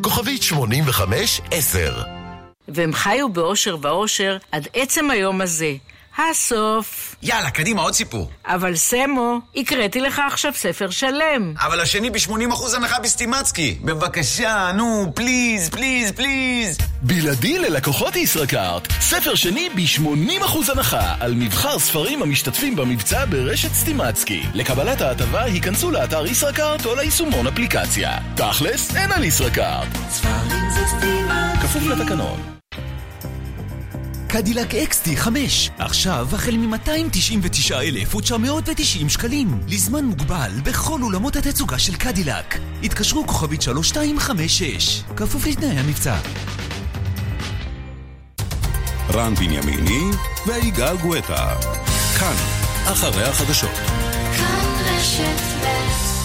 כוכבית 85-10. והם חיו באושר ואושר עד עצם היום הזה. הסוף. יאללה, קדימה, עוד סיפור. אבל סמו, הקראתי לך עכשיו ספר שלם. אבל השני ב-80% הנחה בסטימצקי. בבקשה, נו, please, please, please. בלעדי ללקוחות ישראכרט, ספר שני ב-80% הנחה על מבחר ספרים המשתתפים במבצע ברשת סטימצקי. לקבלת ההטבה היכנסו לאתר ישראכרט או ליישומון אפליקציה. תכלס, אין על ישראכרט. ספרים זה סטימצקי. כפוף לתקנון. קדילק XT5, עכשיו החל מ-299,990 שקלים, לזמן מוגבל בכל אולמות התצוגה של קדילק. התקשרו כוכבית 3256, כפוף לתנאי המבצע. רן בנימיני ויגאל גואטה. כאן, אחרי החדשות. כאן רשת ב'